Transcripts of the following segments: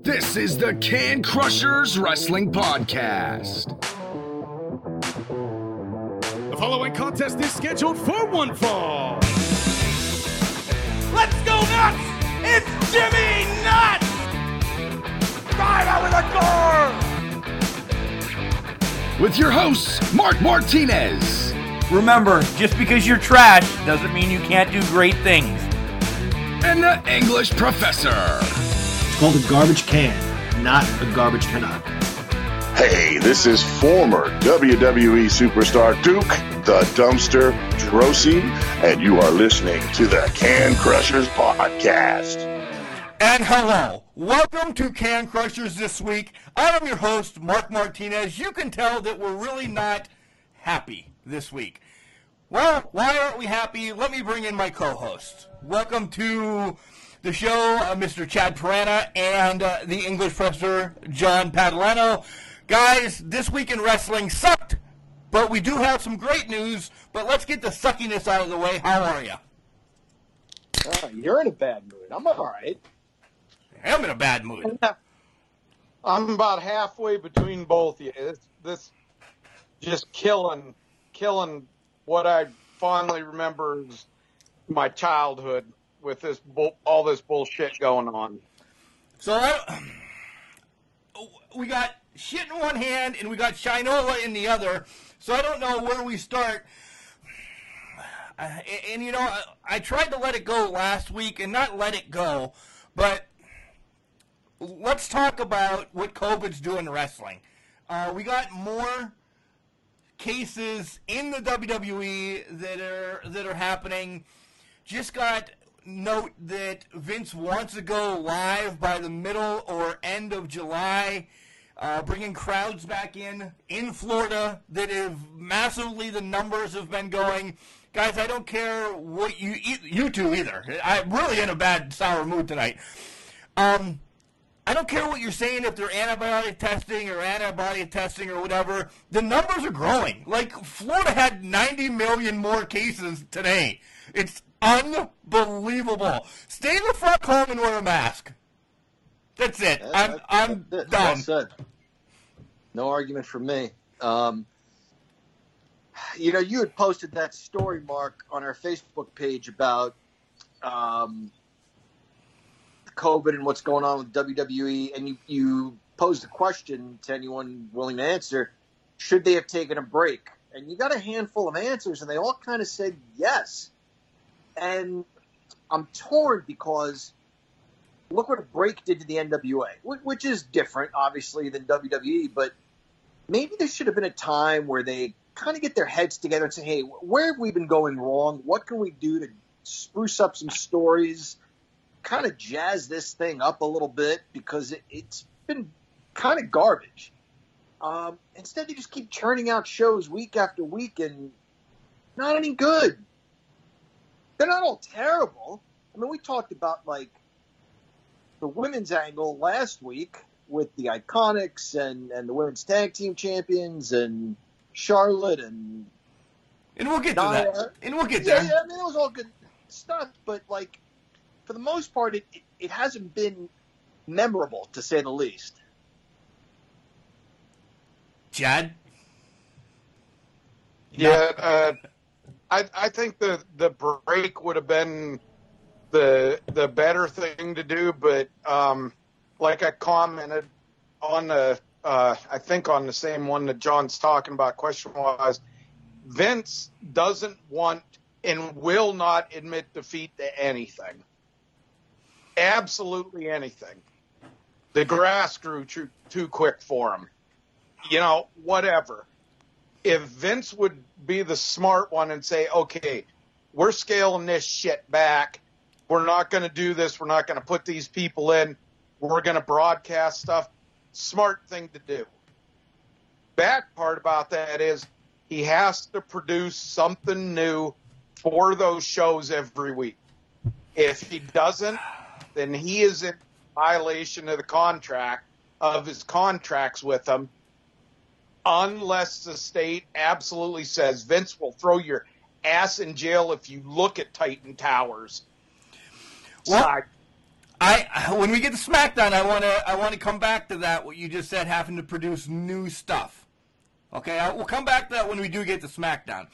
This is the Can Crushers Wrestling Podcast. The following contest is scheduled for one fall. Let's go nuts! It's Jimmy Nuts! Drive out with a car! With your hosts, Mark Martinez Remember, just because you're trash doesn't mean you can't do great things. and the English Professor. It's called a garbage can, not a garbage cannot. Hey, this is former WWE superstar Duke the Dumpster Droese, and you are listening to the Can Crushers Podcast. And hello. Welcome to Can Crushers this week. I'm your host, Mark Martinez. You can tell that we're really not happy this week. Well, why aren't we happy? Let me bring in my co-hosts. Welcome to the show, uh, Mr. Chad Parana and uh, the English professor, John Padalano. Guys, this week in wrestling sucked, but we do have some great news. But let's get the suckiness out of the way. How are you? Oh, you're in a bad mood. I'm all right. I'm in a bad mood. I'm about halfway between both of you. This, this just killing, killing what I fondly remember as my childhood with this all this bullshit going on. So I, we got shit in one hand and we got Shinola in the other. So I don't know where we start. Uh, and, and, you know, I, I tried to let it go last week and not let it go, but let's talk about what COVID's doing to wrestling. Uh, we got more cases in the WWE that are that are happening. Just got note that Vince wants to go live by the middle or end of July, uh, bringing crowds back in in Florida. That have massively the numbers have been going. Guys, I don't care what you you two either. I'm really in a bad sour mood tonight. Um, I don't care what you're saying if they're antibiotic testing or antibody testing or whatever. The numbers are growing. Like Florida had 90 million more cases today. It's unbelievable. Stay the fuck home and wear a mask. That's it. I'm I'm That's it. done. Well said. No argument for me. Um, you know, you had posted that story, Mark, on our Facebook page about um, COVID and what's going on with WWE, and you, you posed a question to anyone willing to answer: Should they have taken a break? And you got a handful of answers, and they all kind of said yes. And I'm torn because look what a break did to the NWA, which is different, obviously, than WWE. But maybe there should have been a time where they kind of get their heads together and say, "Hey, where have we been going wrong? What can we do to spruce up some stories, kind of jazz this thing up a little bit because it, it's been kind of garbage." Um, instead, they just keep churning out shows week after week and not any good. They're not all terrible. I mean, we talked about like the women's angle last week with the Iconics and, and the women's tag team champions and Charlotte and And we'll get to that. And we'll get yeah, there. yeah, I mean, it was all good stuff, but like for the most part, it, it, it hasn't been memorable to say the least. Chad. Yeah, uh, I I think the the break would have been the the better thing to do, but um, like I commented on the uh, I think on the same one that John's talking about. Question was, Vince doesn't want and will not admit defeat to anything, absolutely anything. The grass grew too, too quick for him. You know, whatever if Vince would be the smart one and say, okay, we're scaling this shit back. We're not going to do this. We're not going to put these people in. We're going to broadcast stuff. Smart thing to do. Bad part about that is he has to produce something new for those shows every week. If he doesn't, then he is in violation of the contract of his contracts with them unless the state absolutely says Vince will throw your ass in jail if you look at Titan Towers. Well, Side- I when we get to SmackDown, I want to I want to come back to that. What you just said, having to produce new stuff. Okay, I, we'll come back to that when we do get to SmackDown.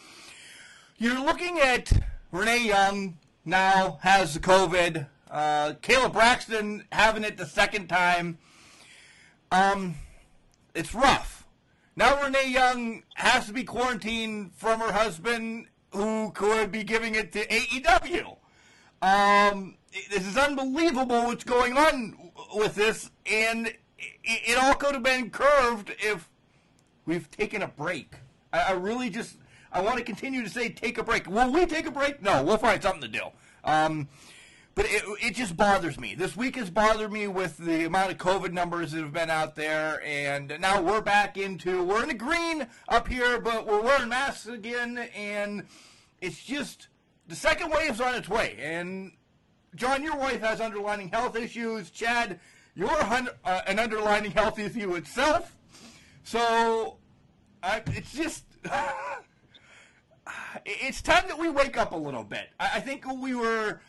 You're looking at Renee Young now has the COVID. Uh, Kayla Braxton having it the second time. Um, it's rough. Now Renee Young has to be quarantined from her husband, who could be giving it to AEW. Um, this is unbelievable what's going on with this, and it, all could have been curved if we've taken a break. I, I really just I want to continue to say take a break. Will we take a break? No, we'll find something to do. Um, but it, it just bothers me. This week has bothered me with the amount of COVID numbers that have been out there, and now we're back into we're in the green up here, but we're wearing masks again, and it's just the second wave's on its way. And John, your wife has underlying health issues. Chad, you're uh, an underlying health issue itself. So uh, it's just. it's time that we wake up a little bit. I, I think we were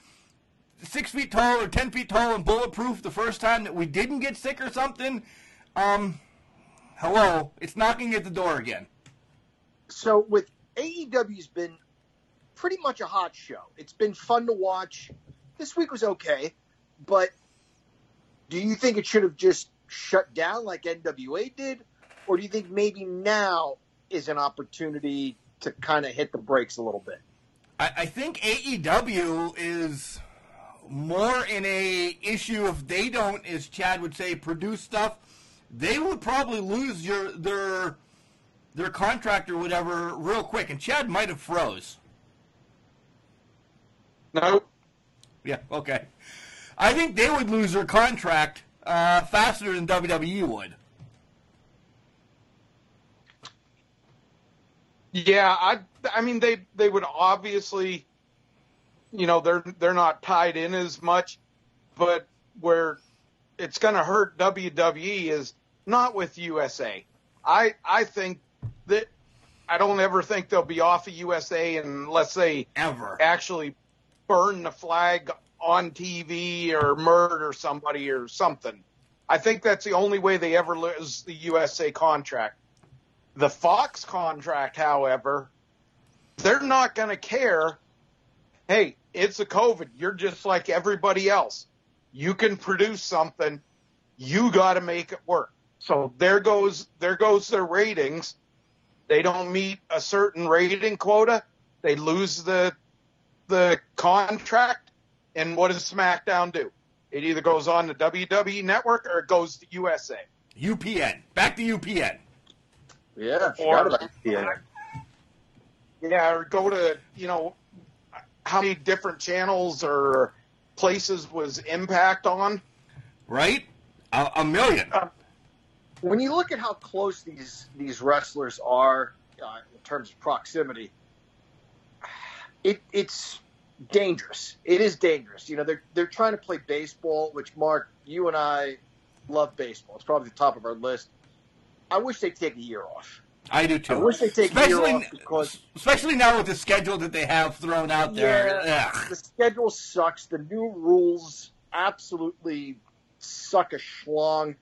six feet tall or ten feet tall and bulletproof the first time that we didn't get sick or something. Um, hello, it's knocking at the door again. So with AEW's been pretty much a hot show. It's been fun to watch. This week was okay, but do you think it should have just shut down like NWA did, or do you think maybe now is an opportunity to kind of hit the brakes a little bit? I, I think AEW is more in a issue if they don't, as Chad would say, produce stuff. They would probably lose your their their contract or whatever real quick. And Chad might have froze. No. Yeah. Okay. I think they would lose their contract uh, faster than WWE would. Yeah, I I mean they they would obviously you know, they're they're not tied in as much, but where it's going to hurt WWE is not with USA. I I think that I don't ever think they'll be off of USA unless they ever actually burn the flag on TV or murder somebody or something. I think that's the only way they ever lose the USA contract. The Fox contract, however, they're not going to care. Hey, it's a COVID. You're just like everybody else. You can produce something. You got to make it work. So there goes there goes their ratings. They don't meet a certain rating quota. They lose the the contract. And what does SmackDown do? It either goes on the WWE Network or it goes to USA. UPN. Back to UPN. Yeah, or, yeah. yeah, or go to you know how many different channels or places was Impact on? Right, a, a million. Uh, when you look at how close these these wrestlers are uh, in terms of proximity, it, it's dangerous. It is dangerous. You know, they're they're trying to play baseball, which Mark, you and I love baseball. It's probably the top of our list. I wish they'd take a year off. I do too. I wish they take especially, off because especially now with the schedule that they have thrown out there. Yeah, the schedule sucks. The new rules absolutely suck a schlong.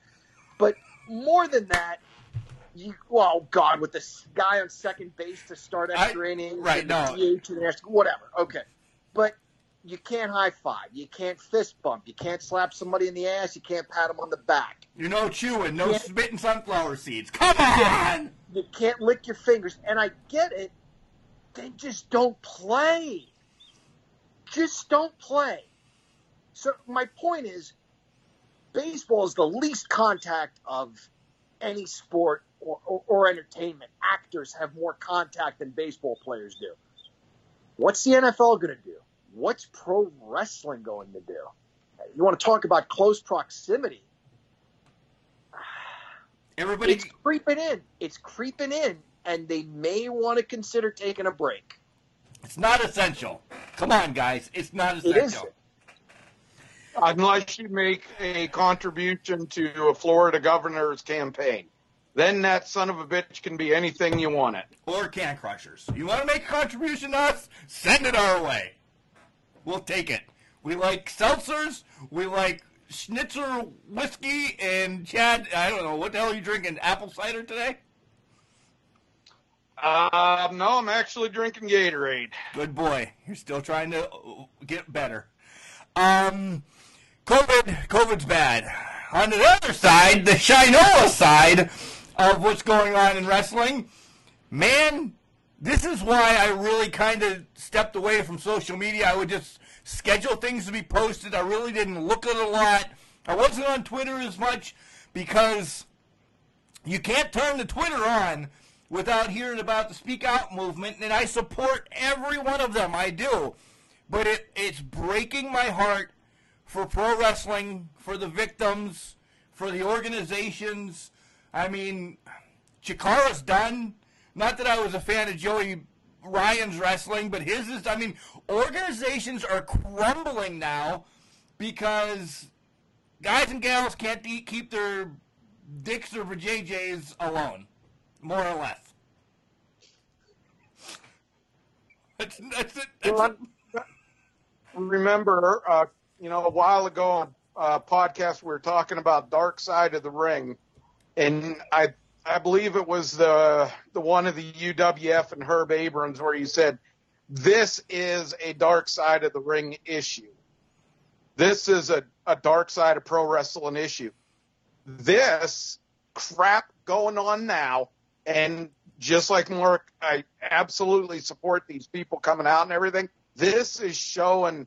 But more than that, you oh god, with this guy on second base to start extra innings, right? No, DH and whatever. Okay, but you can't high five, you can't fist bump, you can't slap somebody in the ass, you can't pat them on the back. You're no chewing, no spitting sunflower seeds. Come on you can't lick your fingers. And I get it. They just don't play. Just don't play. So my point is, baseball is the least contact of any sport or, or, or, entertainment. Actors have more contact than baseball players do. What's the NFL going to do? What's pro wrestling going to do? You want to talk about close proximity? Everybody, it's creeping in. It's creeping in, and they may want to consider taking a break. It's not essential. Come on, guys. It's not essential. It Unless you make a contribution to a Florida governor's campaign. Then that son of a bitch can be anything you want it. Or can crushers. You want to make a contribution to us? Send it our way. We'll take it. We like seltzers. We like schnitzer whiskey and Chad. I don't know what the hell are you drinking? Apple cider today? Uh, no, I'm actually drinking Gatorade. Good boy. You're still trying to uh, get better. Um, COVID, COVID's bad. On the other side, the Shinola side of what's going on in wrestling, man, this is why I really kind of stepped away from social media. I would just schedule things to be posted. I really didn't look at a lot. I wasn't on Twitter as much because you can't turn the Twitter on without hearing about the Speak Out movement, and I support every one of them. I do. But it, it's breaking my heart for pro wrestling, for the victims, for the organizations. I mean, Chikara's done. Not that I was a fan of Joey Ryan's wrestling, but his is. I mean, organizations are crumbling now because guys and gals can't de- keep their dicks or JJs alone, more or less. That's, that's it. That's Well, it. remember, uh, you know, a while ago on a podcast we were talking about Dark Side of the Ring, and I I believe it was the the one of the UWF and Herb Abrams where you said this is a Dark Side of the Ring issue. This is a, a dark side of pro wrestling issue. This crap going on now, and just like Mark, I absolutely support these people coming out and everything. This is showing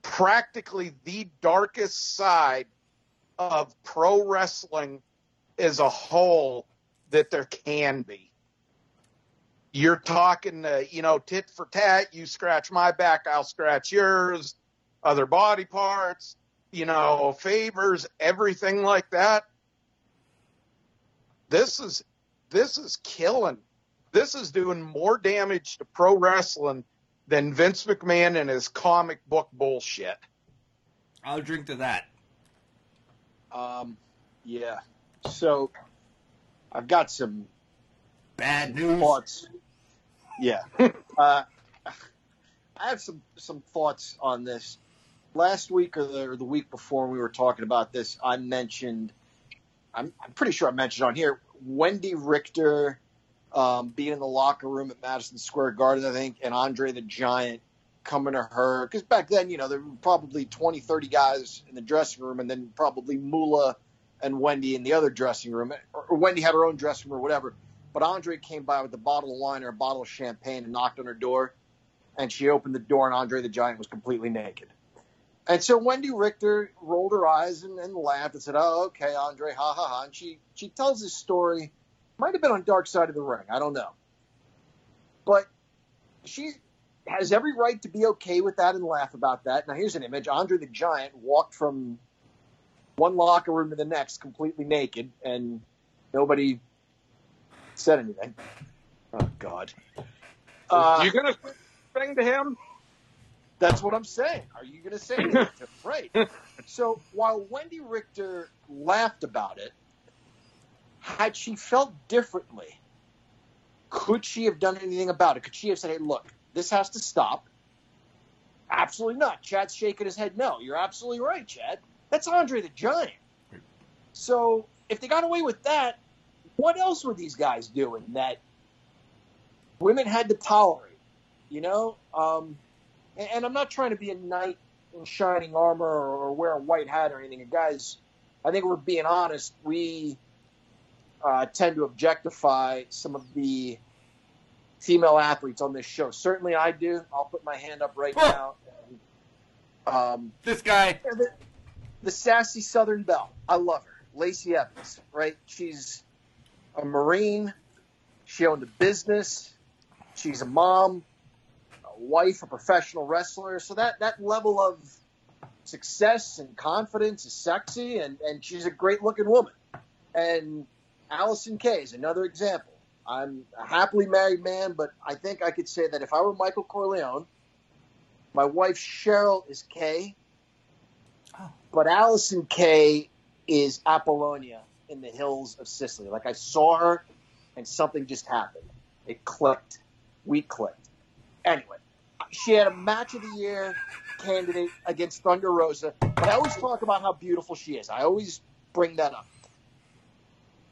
practically the darkest side of pro wrestling as a whole that there can be. You're talking, uh, you know, tit for tat. You scratch my back, I'll scratch yours. Other body parts, you know, favors, everything like that. This is this is killing. This is doing more damage to pro wrestling than Vince McMahon and his comic book bullshit. I'll drink to that. Um, yeah. So I've got some Bad news. thoughts. Yeah. uh, I have some some thoughts on this. Last week or the, or the week before we were talking about this, I mentioned. I'm, I'm pretty sure I mentioned on here Wendi Richter um, being in the locker room at Madison Square Garden, I think, and Andre the Giant coming to her. Because back then, you know, there were probably 20, 30 guys in the dressing room, and then probably Moolah and Wendi in the other dressing room. Or, Wendi had her own dressing room or whatever. But Andre came by with a bottle of wine or a bottle of champagne and knocked on her door. And she opened the door, and Andre the Giant was completely naked. And so Wendi Richter rolled her eyes and, and laughed and said, "Oh, okay, Andre, ha ha ha." And she she tells this story. Might have been on Dark Side of the Ring. I don't know. But she has every right to be okay with that and laugh about that. Now here's an image: Andre the Giant walked from one locker room to the next completely naked, and nobody said anything. Oh God. Uh, you gonna sing to him? That's what I'm saying. Are you going to say that? right. So while Wendi Richter laughed about it, had she felt differently, could she have done anything about it? Could she have said, hey, look, this has to stop? Absolutely not. Chad's shaking his head. No, you're absolutely right, Chad. That's Andre the Giant. So if they got away with that, what else were these guys doing that women had to tolerate? You know? Um, and, and I'm not trying to be a knight in shining armor or, or wear a white hat or anything. Guys, I think we're being honest. We uh, tend to objectify some of the female athletes on this show. Certainly, I do. I'll put my hand up right now. And, um, This guy. The, sassy Southern Belle. I love her. Lacey Evans, right? She's a Marine. She owned a business. She's a mom, a wife, a professional wrestler. So that, that level of success and confidence is sexy, and, and she's a great looking woman. And Allysin Kay is another example. I'm a happily married man, but I think I could say that if I were Michael Corleone, my wife Cheryl is Kay, but Allysin Kay is Apollonia in the hills of Sicily. Like I saw her, and something just happened. It clicked. We clicked. Anyway, she had a match of the year, candidate against Thunder Rosa, but I always talk about how beautiful she is. I always bring that up.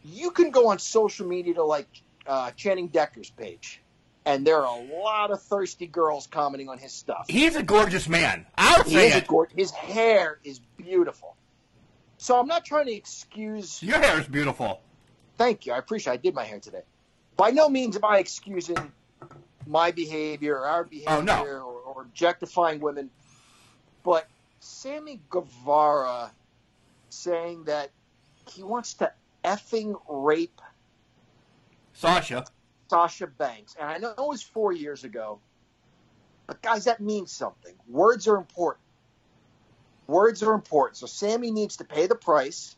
You can go on social media to like uh, Channing Decker's page, and there are a lot of thirsty girls commenting on his stuff. He's a gorgeous man. I'll He say it. gor- his hair is beautiful. So I'm not trying to excuse. Your hair is beautiful. Thank you. I appreciate. I did my hair today. By no means am I excusing my behavior or our behavior Oh, no. or, or objectifying women, but Sammy Guevara saying that he wants to effing rape Sasha. Sasha Banks, and I know it was four years ago, but guys, that means something. Words are important. Words are important. So Sammy needs to pay the price,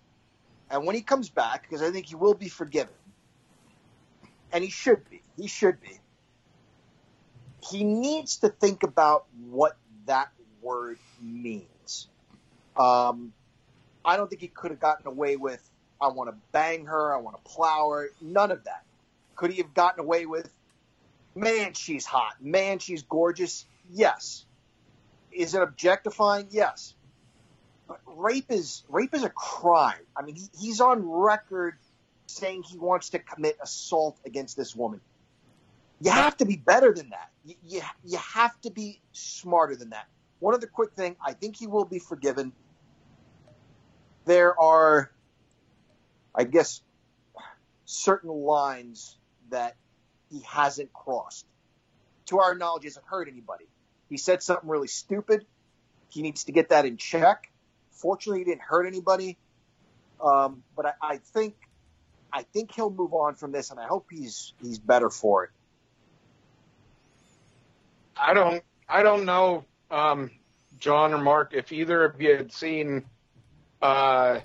and when he comes back, because I think he will be forgiven, and he should be, he should be. He needs to think about what that word means. Um, I don't think he could have gotten away with, I want to bang her, I want to plow her, none of that. Could he have gotten away with, man, she's hot, man, she's gorgeous? Yes. Is it objectifying? Yes. But rape is rape is a crime. I mean, he, he's on record saying he wants to commit assault against this woman. You have to be better than that. You, you, you have to be smarter than that. One other quick thing I think he will be forgiven. There are, I guess, certain lines that he hasn't crossed. To our knowledge, he hasn't hurt anybody. He said something really stupid. He needs to get that in check. Fortunately, he didn't hurt anybody. Um, but I, I think, I think he'll move on from this, and I hope he's he's better for it. I don't I don't know, um, John or Mark, if either of you had seen uh,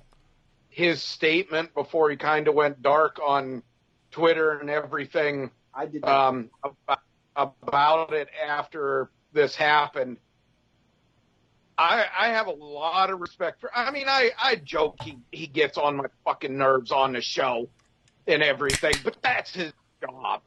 his statement before he kind of went dark on Twitter and everything I did. um, about, about it after this happened. I, I have a lot of respect for. I mean, I, I joke he, he gets on my fucking nerves on the show and everything, but that's his job.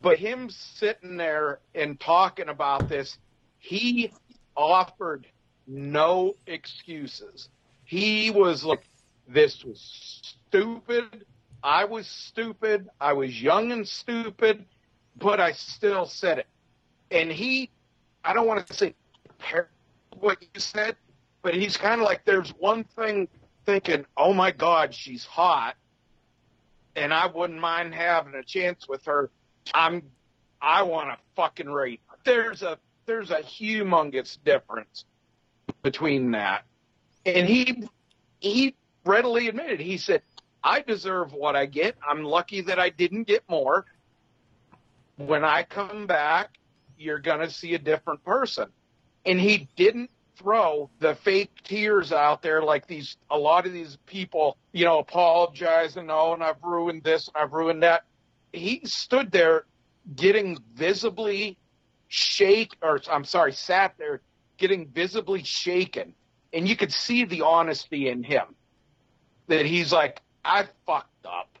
But him sitting there and talking about this, he offered no excuses. He was like, this was stupid. I was stupid. I was young and stupid, but I still said it. And he, I don't want to say what you said, but he's kind of like, there's one thing thinking, oh my God, she's hot, and I wouldn't mind having a chance with her. I'm, I want to fucking rape. her. There's a, there's a humongous difference between that. And he, he readily admitted, he said, I deserve what I get. I'm lucky that I didn't get more. When I come back, you're going to see a different person. And he didn't throw the fake tears out there like these, a lot of these people, you know, apologizing, oh, and I've ruined this and I've ruined that. He stood there getting visibly shake, or I'm sorry, sat there getting visibly shaken. And you could see the honesty in him that he's like, I fucked up.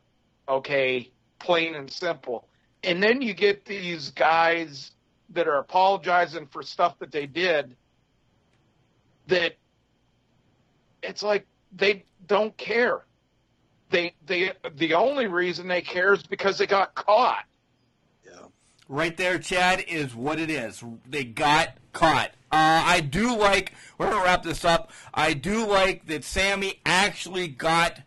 Okay, plain and simple. And then you get these guys that are apologizing for stuff that they did that it's like they don't care. They they the only reason they care is because they got caught. Yeah. Right there, Chad, is what it is. They got caught. Uh, I do like, we're going to wrap this up. I do like that Sammy actually got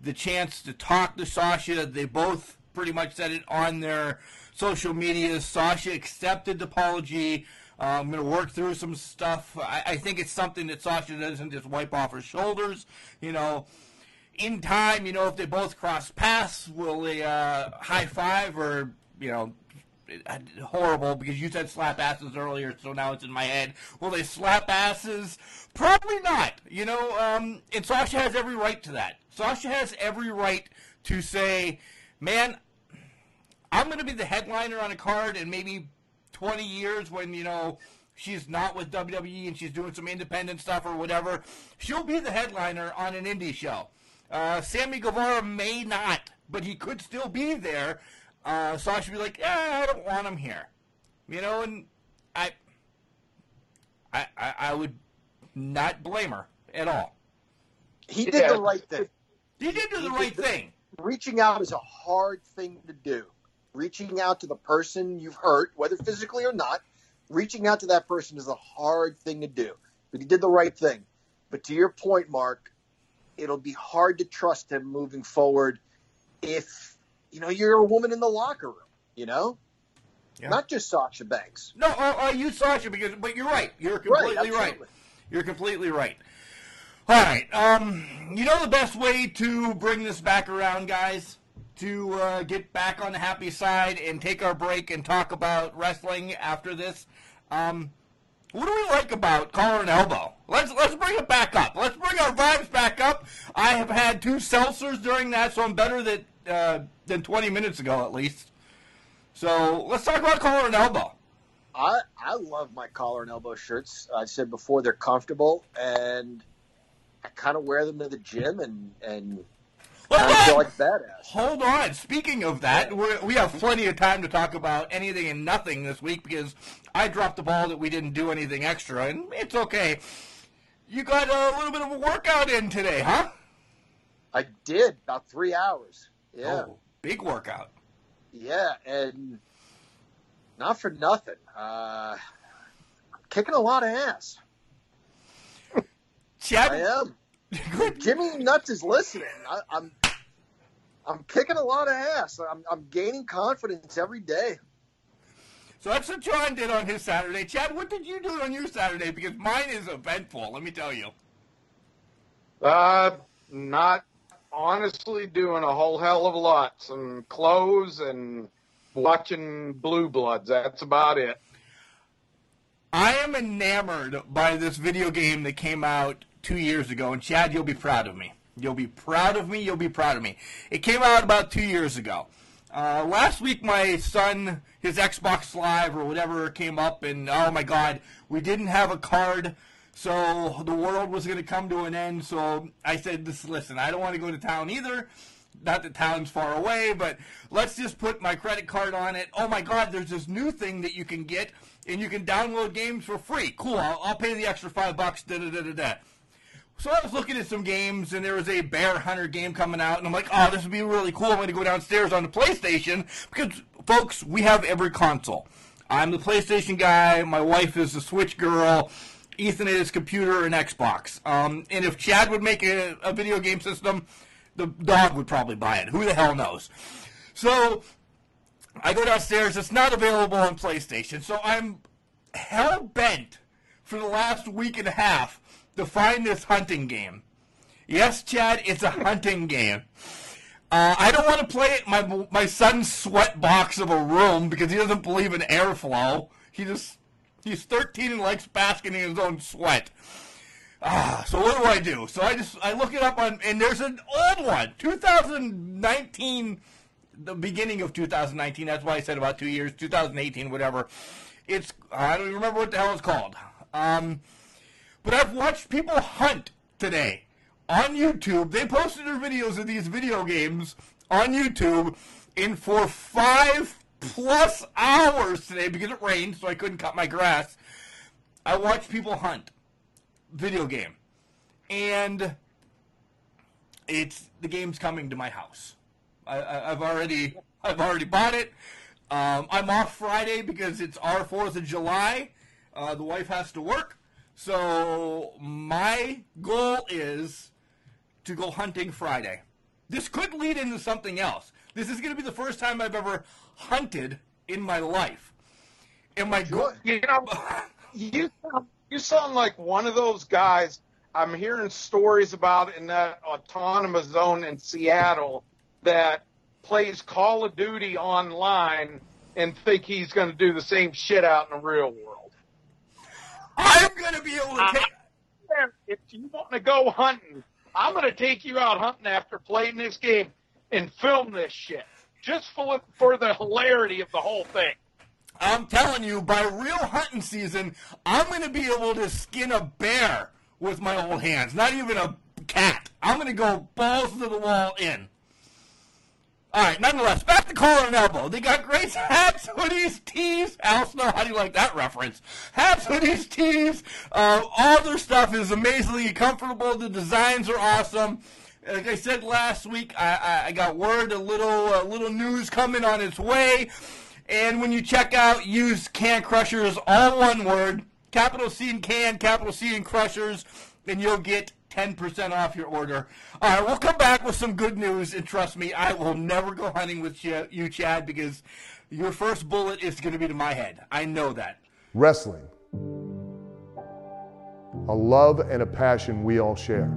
the chance to talk to Sasha. They both pretty much said it on their social media. Sasha accepted the apology. Uh, I'm going to work through some stuff. I, I think it's something that Sasha doesn't just wipe off her shoulders. You know, in time, you know, if they both cross paths, will they uh, high five or, you know, horrible because you said slap asses earlier, so now it's in my head. Will they slap asses? Probably not. You know, um, and Sasha has every right to that. Sasha has every right to say, man, I'm going to be the headliner on a card in maybe 20 years when, you know, she's not with WWE and she's doing some independent stuff or whatever. She'll be the headliner on an indie show. Uh, Sammy Guevara may not, but he could still be there. Uh, Sasha would be like, eh, I don't want him here. You know, and I, I, I, I would not blame her at all. He did Yeah. the right thing. He did do the He right the- thing. Reaching out is a hard thing to do. Reaching out to the person you've hurt, whether physically or not, reaching out to that person is a hard thing to do. But he did the right thing. But to your point, Mark, it'll be hard to trust him moving forward if you know you're a woman in the locker room. You know, Yeah. not just Sasha Banks. No, uh, uh, you Sasha because, but you're right. You're completely right. absolutely. You're completely right. All right. Um, you know the best way to bring this back around, guys, to uh, get back on the happy side and take our break and talk about wrestling after this. Um, what do we like about collar and elbow? Let's let's bring it back up. Let's bring our vibes back up. I have had two seltzers during that, so I'm better that uh, than 20 minutes ago at least. So let's talk about collar and elbow. I I love my collar and elbow shirts. I said before they're comfortable and I kind of wear them to the gym and and kind feel like badass. Hold on. Speaking of that, we're, we have plenty of time to talk about anything and nothing this week because I dropped the ball that we didn't do anything extra, and it's okay. You got a little bit of a workout in today, huh? I did about three hours. Yeah, Oh, big workout. yeah, and not for nothing. Uh, kicking a lot of ass. I Chad, am. Jimmy Nuts is listening. I, I'm I'm kicking a lot of ass. I'm I'm gaining confidence every day. So that's what John did on his Saturday. Chad, what did you do on your Saturday? Because mine is eventful, let me tell you. Uh, not honestly doing a whole hell of a lot. Some clothes and watching Blue Bloods. That's about it. I am enamored by this video game that came out two years ago, and Chad, you'll be proud of me. You'll be proud of me. You'll be proud of me. It came out about two years ago. Uh, last week, my son, his Xbox Live or whatever came up, and oh my God, we didn't have a card, so the world was going to come to an end. So I said, "This, listen, I don't want to go to town either." Not that town's far away, but let's just put my credit card on it. Oh my God, there's this new thing that you can get, and you can download games for free. Cool, I'll, I'll pay the extra five bucks. Da da da da da. So I was looking at some games, and there was a Bear Hunter game coming out, and I'm like, oh, this would be really cool. I'm going to go downstairs on the PlayStation because, folks, we have every console. I'm the PlayStation guy. My wife is the Switch girl. Ethan at his computer and Xbox. Um, and if Chad would make a, a video game system, the dog would probably buy it. Who the hell knows? So I go downstairs. It's not available on PlayStation. So I'm hell bent for the last week and a half to find this hunting game. Yes, Chad, it's a hunting game. Uh, I don't want to play it my my son's sweat box of a room because he doesn't believe in airflow. He just he's 13 and likes basking in his own sweat. Ah, so what do I do? So I just I look it up on and there's an old one, 2019, the beginning of 2019. That's why I said about two years, 2018, whatever. It's I don't even remember what the hell it's called. Um, but I've watched people hunt today on YouTube. They posted their videos of these video games on YouTube, and for five plus hours today because it rained, so I couldn't cut my grass. I watched people hunt video game, and it's the game's coming to my house. I, I've already I've already bought it. Um, I'm off Friday because it's our Fourth of July. Uh, the wife has to work, so my goal is to go hunting Friday. This could lead into something else. This is going to be the first time I've ever hunted in my life. And my goal, You know, you sound, you sound like one of those guys I'm hearing stories about in that autonomous zone in Seattle that plays Call of Duty online and think he's going to do the same shit out in the real world. I'm going to be able to take. If you want to go hunting, I'm going to take you out hunting after playing this game and film this shit just for for the hilarity of the whole thing. I'm telling you, by real hunting season, I'm going to be able to skin a bear with my old hands. Not even a cat. I'm going to go balls to the wall in. All right, nonetheless, back to collar and elbow. They got great hats, hoodies, tees. Al Snow, how do you like that reference? Hats, hoodies, tees. Uh, all their stuff is amazingly comfortable. The designs are awesome. Like I said last week, I, I, got word a little a little news coming on its way. And when you check out, use Can Crushers, all one word, capital C in Can, capital C in Crushers, and you'll get 10% off your order. All right, we'll come back with some good news, and trust me, I will never go hunting with you, Chad, because your first bullet is going to be to my head. I know that. Wrestling. A love and a passion we all share.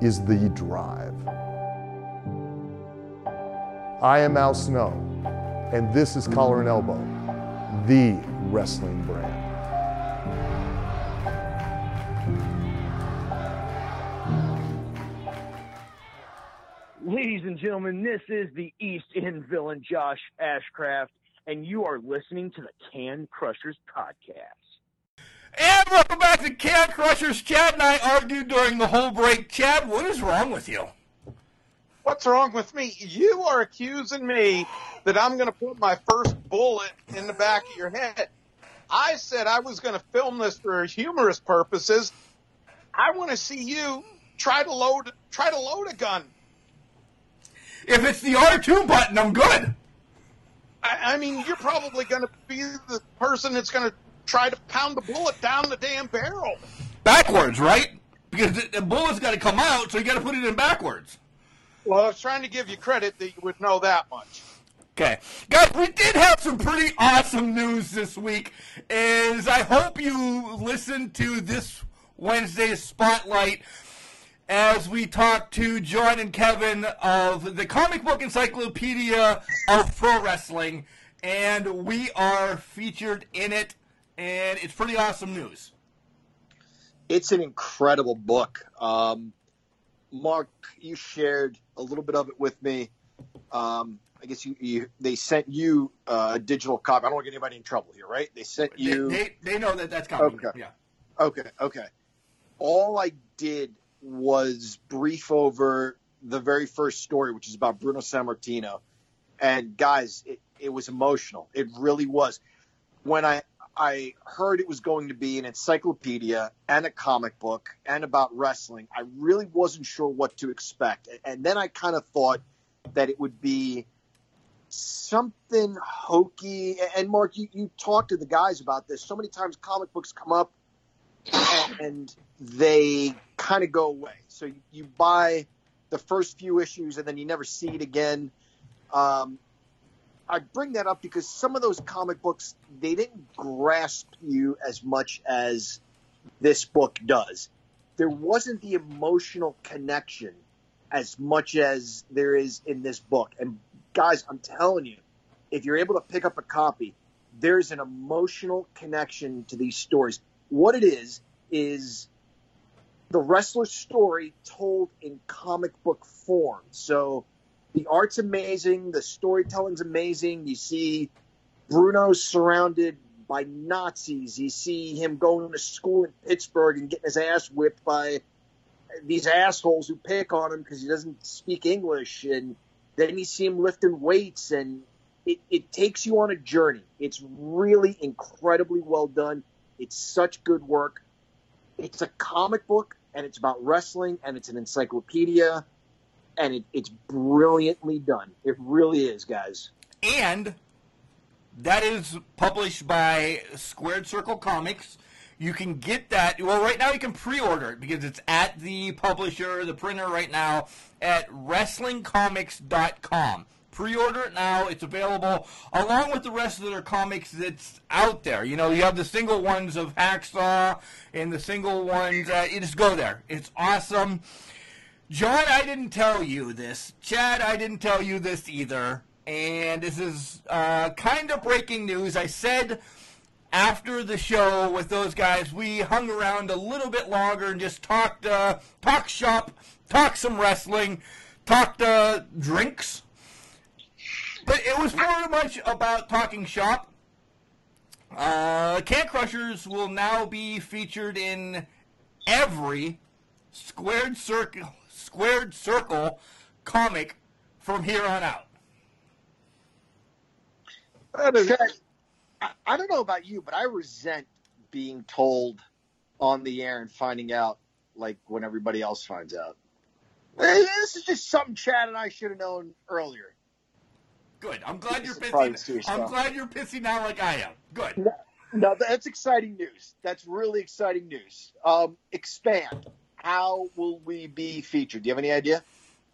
is the drive. I am Al Snow, and this is Collar and Elbow, the wrestling brand. Ladies and gentlemen, this is the East End villain Josh Ashcraft, and you are listening to the Can Crushers podcast. And welcome back to Can Crushers. Chad and I argued during the whole break. Chad, what is wrong with you? What's wrong with me? You are accusing me that I'm going to put my first bullet in the back of your head. I said I was going to film this for humorous purposes. I want to see you try to load try to load a gun. If it's the R2 button, I'm good. I, I mean, you're probably going to be the person that's going to try to pound the bullet down the damn barrel. Backwards, right? Because the, the bullet's got to come out, so you got to put it in backwards. Well, I was trying to give you credit that you would know that much. Okay. Guys, we did have some pretty awesome news this week. Is I hope you listened to this Wednesday's Spotlight as we talk to John and Kevin of the Comic Book Encyclopedia of Pro Wrestling, and we are featured in it, and it's pretty awesome news. It's an incredible book. Um, Mark, you shared a little bit of it with me. Um, I guess you, you, they sent you uh, a digital copy. I don't want to get anybody in trouble here, right? They sent you. They, they, they know that that's coming. Okay. Yeah. Okay. Okay. All I did was brief over the very first story, which is about Bruno Sammartino. And guys, it, it was emotional. It really was. When I I heard it was going to be an encyclopedia and a comic book and about wrestling, I really wasn't sure what to expect. And then I kind of thought that it would be something hokey. And Mark, you, you talked to the guys about this. So many times comic books come up and they kind of go away. So you, you, buy the first few issues and then you never see it again. Um, I bring that up because some of those comic books they didn't grasp you as much as this book does. There wasn't the emotional connection as much as there is in this book. And guys, I'm telling you, if you're able to pick up a copy, there's an emotional connection to these stories. What it is is the wrestler's story told in comic book form. So the art's amazing, the storytelling's amazing. You see Bruno surrounded by Nazis. You see him going to school in Pittsburgh and getting his ass whipped by these assholes who pick on him because he doesn't speak English. And then you see him lifting weights, and it, it takes you on a journey. It's really incredibly well done. It's such good work. It's a comic book and it's about wrestling and it's an encyclopedia and it, it's brilliantly done. It really is, guys. And that is published by Squared Circle Comics. You can get that. Well, right now you can pre-order it because it's at the publisher, the printer right now at WrestlingComics.com. Pre-order it now. It's available along with the rest of their comics that's out there. You know, you have the single ones of Hacksaw and the single ones. Uh, you just go there. It's awesome. John, I didn't tell you this. Chad, I didn't tell you this either. And this is uh, kind of breaking news. I said after the show with those guys, we hung around a little bit longer and just talked, uh, talk shop, talk some wrestling, talked uh, drinks. But it was very much about talking shop. Uh, Can Crushers will now be featured in every squared circle squared circle comic from here on out. Chad, I, I don't know about you, but I resent being told on the air and finding out like when everybody else finds out. This is just something Chad and I should have known earlier. Good. I'm glad you're It's probably I'm stuff. glad you're pissy now, like I am. Good. No, no, that's exciting news. That's really exciting news. Um, expand. How will we be featured? Do you have any idea?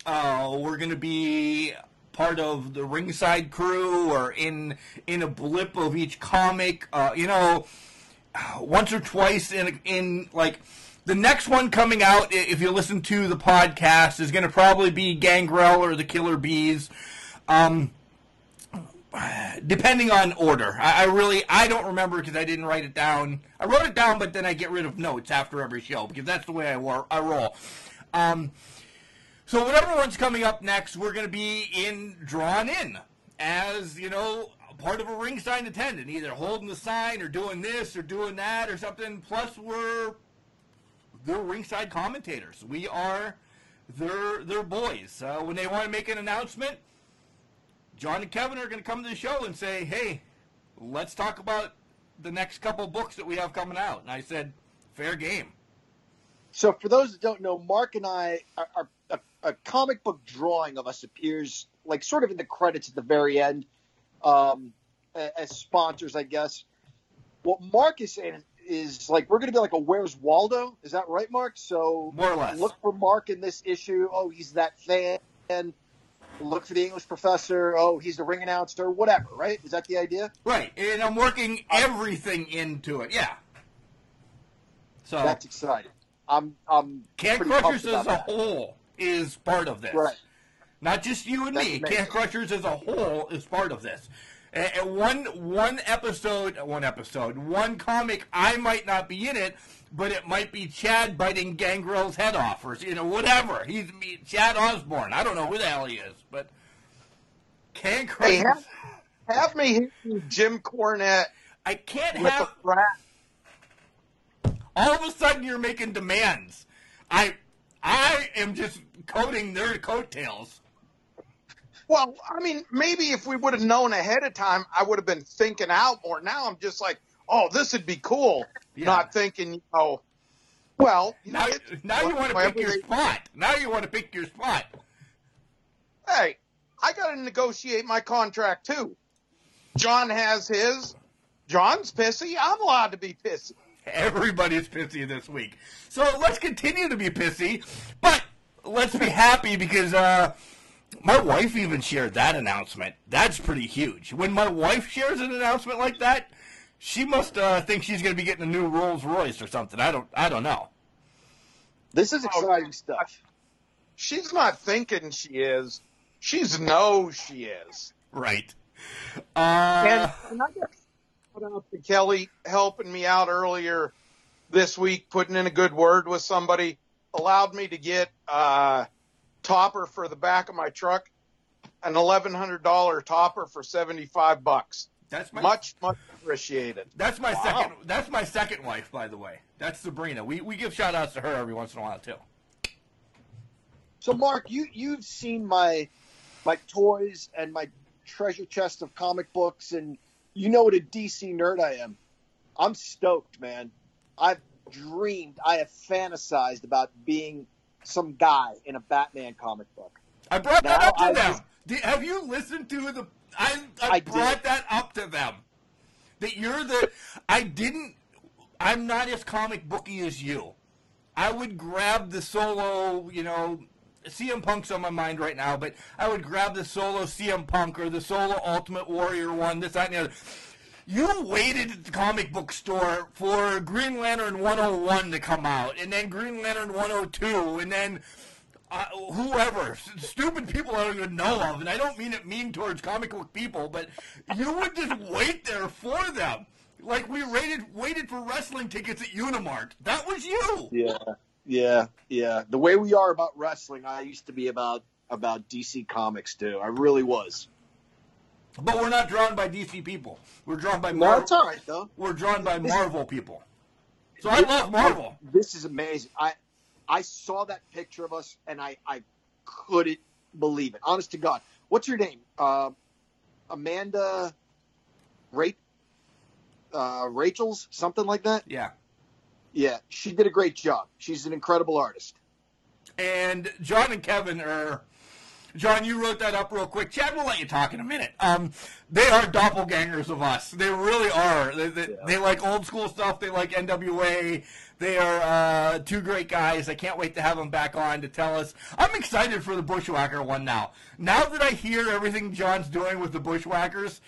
Uh, we're gonna be part of the ringside crew or in in a blip of each comic. Uh, you know, once or twice in in like the next one coming out. If you listen to the podcast, is gonna probably be Gangrel or the Killer Bees. Um, depending on order. I, I really I don't remember because I didn't write it down. I wrote it down, but then I get rid of notes after every show because that's the way I, wor- I roll. Um, so whatever one's coming up next, we're going to be in drawn in as you know part of a ringside attendant, either holding the sign or doing this or doing that or something. Plus, we're they're ringside commentators. We are their their boys. Uh, when they want to make an announcement, John and Kevin are going to come to the show and say, "Hey, let's talk about the next couple books that we have coming out." And I said, "Fair game." So, for those that don't know, Mark and I are, are a, a comic book drawing of us appears like sort of in the credits at the very end um, as sponsors, I guess. What Mark is saying is like we're going to be like a Where's Waldo? Is that right, Mark? So More or less. look for Mark in this issue. Oh, he's that fan. Look for the English professor. Oh, he's the ring announcer. Whatever, right? Is that the idea? Right, and I'm working everything into it. Yeah. So That's exciting. I'm I'm Can Crushers as a that. whole is part of this. Right. Not just you and That's me. amazing. Can Crushers as a whole is part of this. And one one episode, one episode, one comic, I might not be in it, but it might be Chad biting Gangrel's head off, or you know, whatever. He's Chad Osbourne. I don't know who the hell he is, but Crushers. Hey, have, have me Jim Cornette I can't have. all of a sudden you're making demands. I I am just coating their coattails. Well, I mean, maybe if we would have known ahead of time, I would have been thinking out more. Now I'm just like, oh, this would be cool. Yeah. Not thinking, oh, well, Now, now you want to pick your spot. Now you want to pick your spot. Hey, I got to negotiate my contract too. John has his. John's pissy. I'm allowed to be pissy. Everybody's pissy this week. So let's continue to be pissy, but let's be happy because uh, my wife even shared that announcement. That's pretty huge. When my wife shares an announcement like that, she must uh, think she's going to be getting a new Rolls Royce or something. I don't. I don't know. This is exciting stuff. She's not thinking she is. She's knows she is. Right. Uh, And, and I got shout out to Kelly helping me out earlier this week, putting in a good word with somebody, allowed me to get uh, topper for the back of my truck, an eleven hundred dollar topper for seventy five bucks. That's my Much much appreciated. That's my second. That's my second wife, by the way. That's Sabrina. We we give shout outs to her every once in a while too. So, Mark, you you've seen my my toys and my treasure chest of comic books, and you know what a DC nerd I am. I'm stoked, man. I've dreamed, I have fantasized about being some guy in a Batman comic book. I brought that up to I them. have you listened to the? I I, I brought did. that up to them. That you're the. I didn't. I'm not as comic booky as you. I would grab the solo, you know, CM Punk's on my mind right now, but I would grab the solo CM Punk or the solo Ultimate Warrior one, this, that, and the other. You waited at the comic book store for Green Lantern 101 to come out, and then Green Lantern 102, and then uh, whoever, stupid people I don't even know of, and I don't mean it mean towards comic book people, but you would just wait there for them. Like we waited waited for wrestling tickets at Unimart. That was you. Yeah, yeah, yeah. The way we are about wrestling, I used to be about about DC Comics too. I really was. But we're not drawn by DC people. We're drawn by No, Marvel. it's all right though. We're drawn by Marvel people. So I love Marvel. This is amazing. I I saw that picture of us and I I couldn't believe it. Honest to God. What's your name? Uh, Amanda Ra- uh, Rachel's something like that. Yeah. Yeah, she did a great job. She's an incredible artist. And John and Kevin are. John, you wrote that up real quick. Chad, we'll let you talk in a minute. Um, they are doppelgangers of us. They really are. They, they, they like old school stuff. They like NWA. They are uh, two great guys. I can't wait to have them back on to tell us. I'm excited for the Bushwhacker one now. Now that I hear everything John's doing with the Bushwhackers,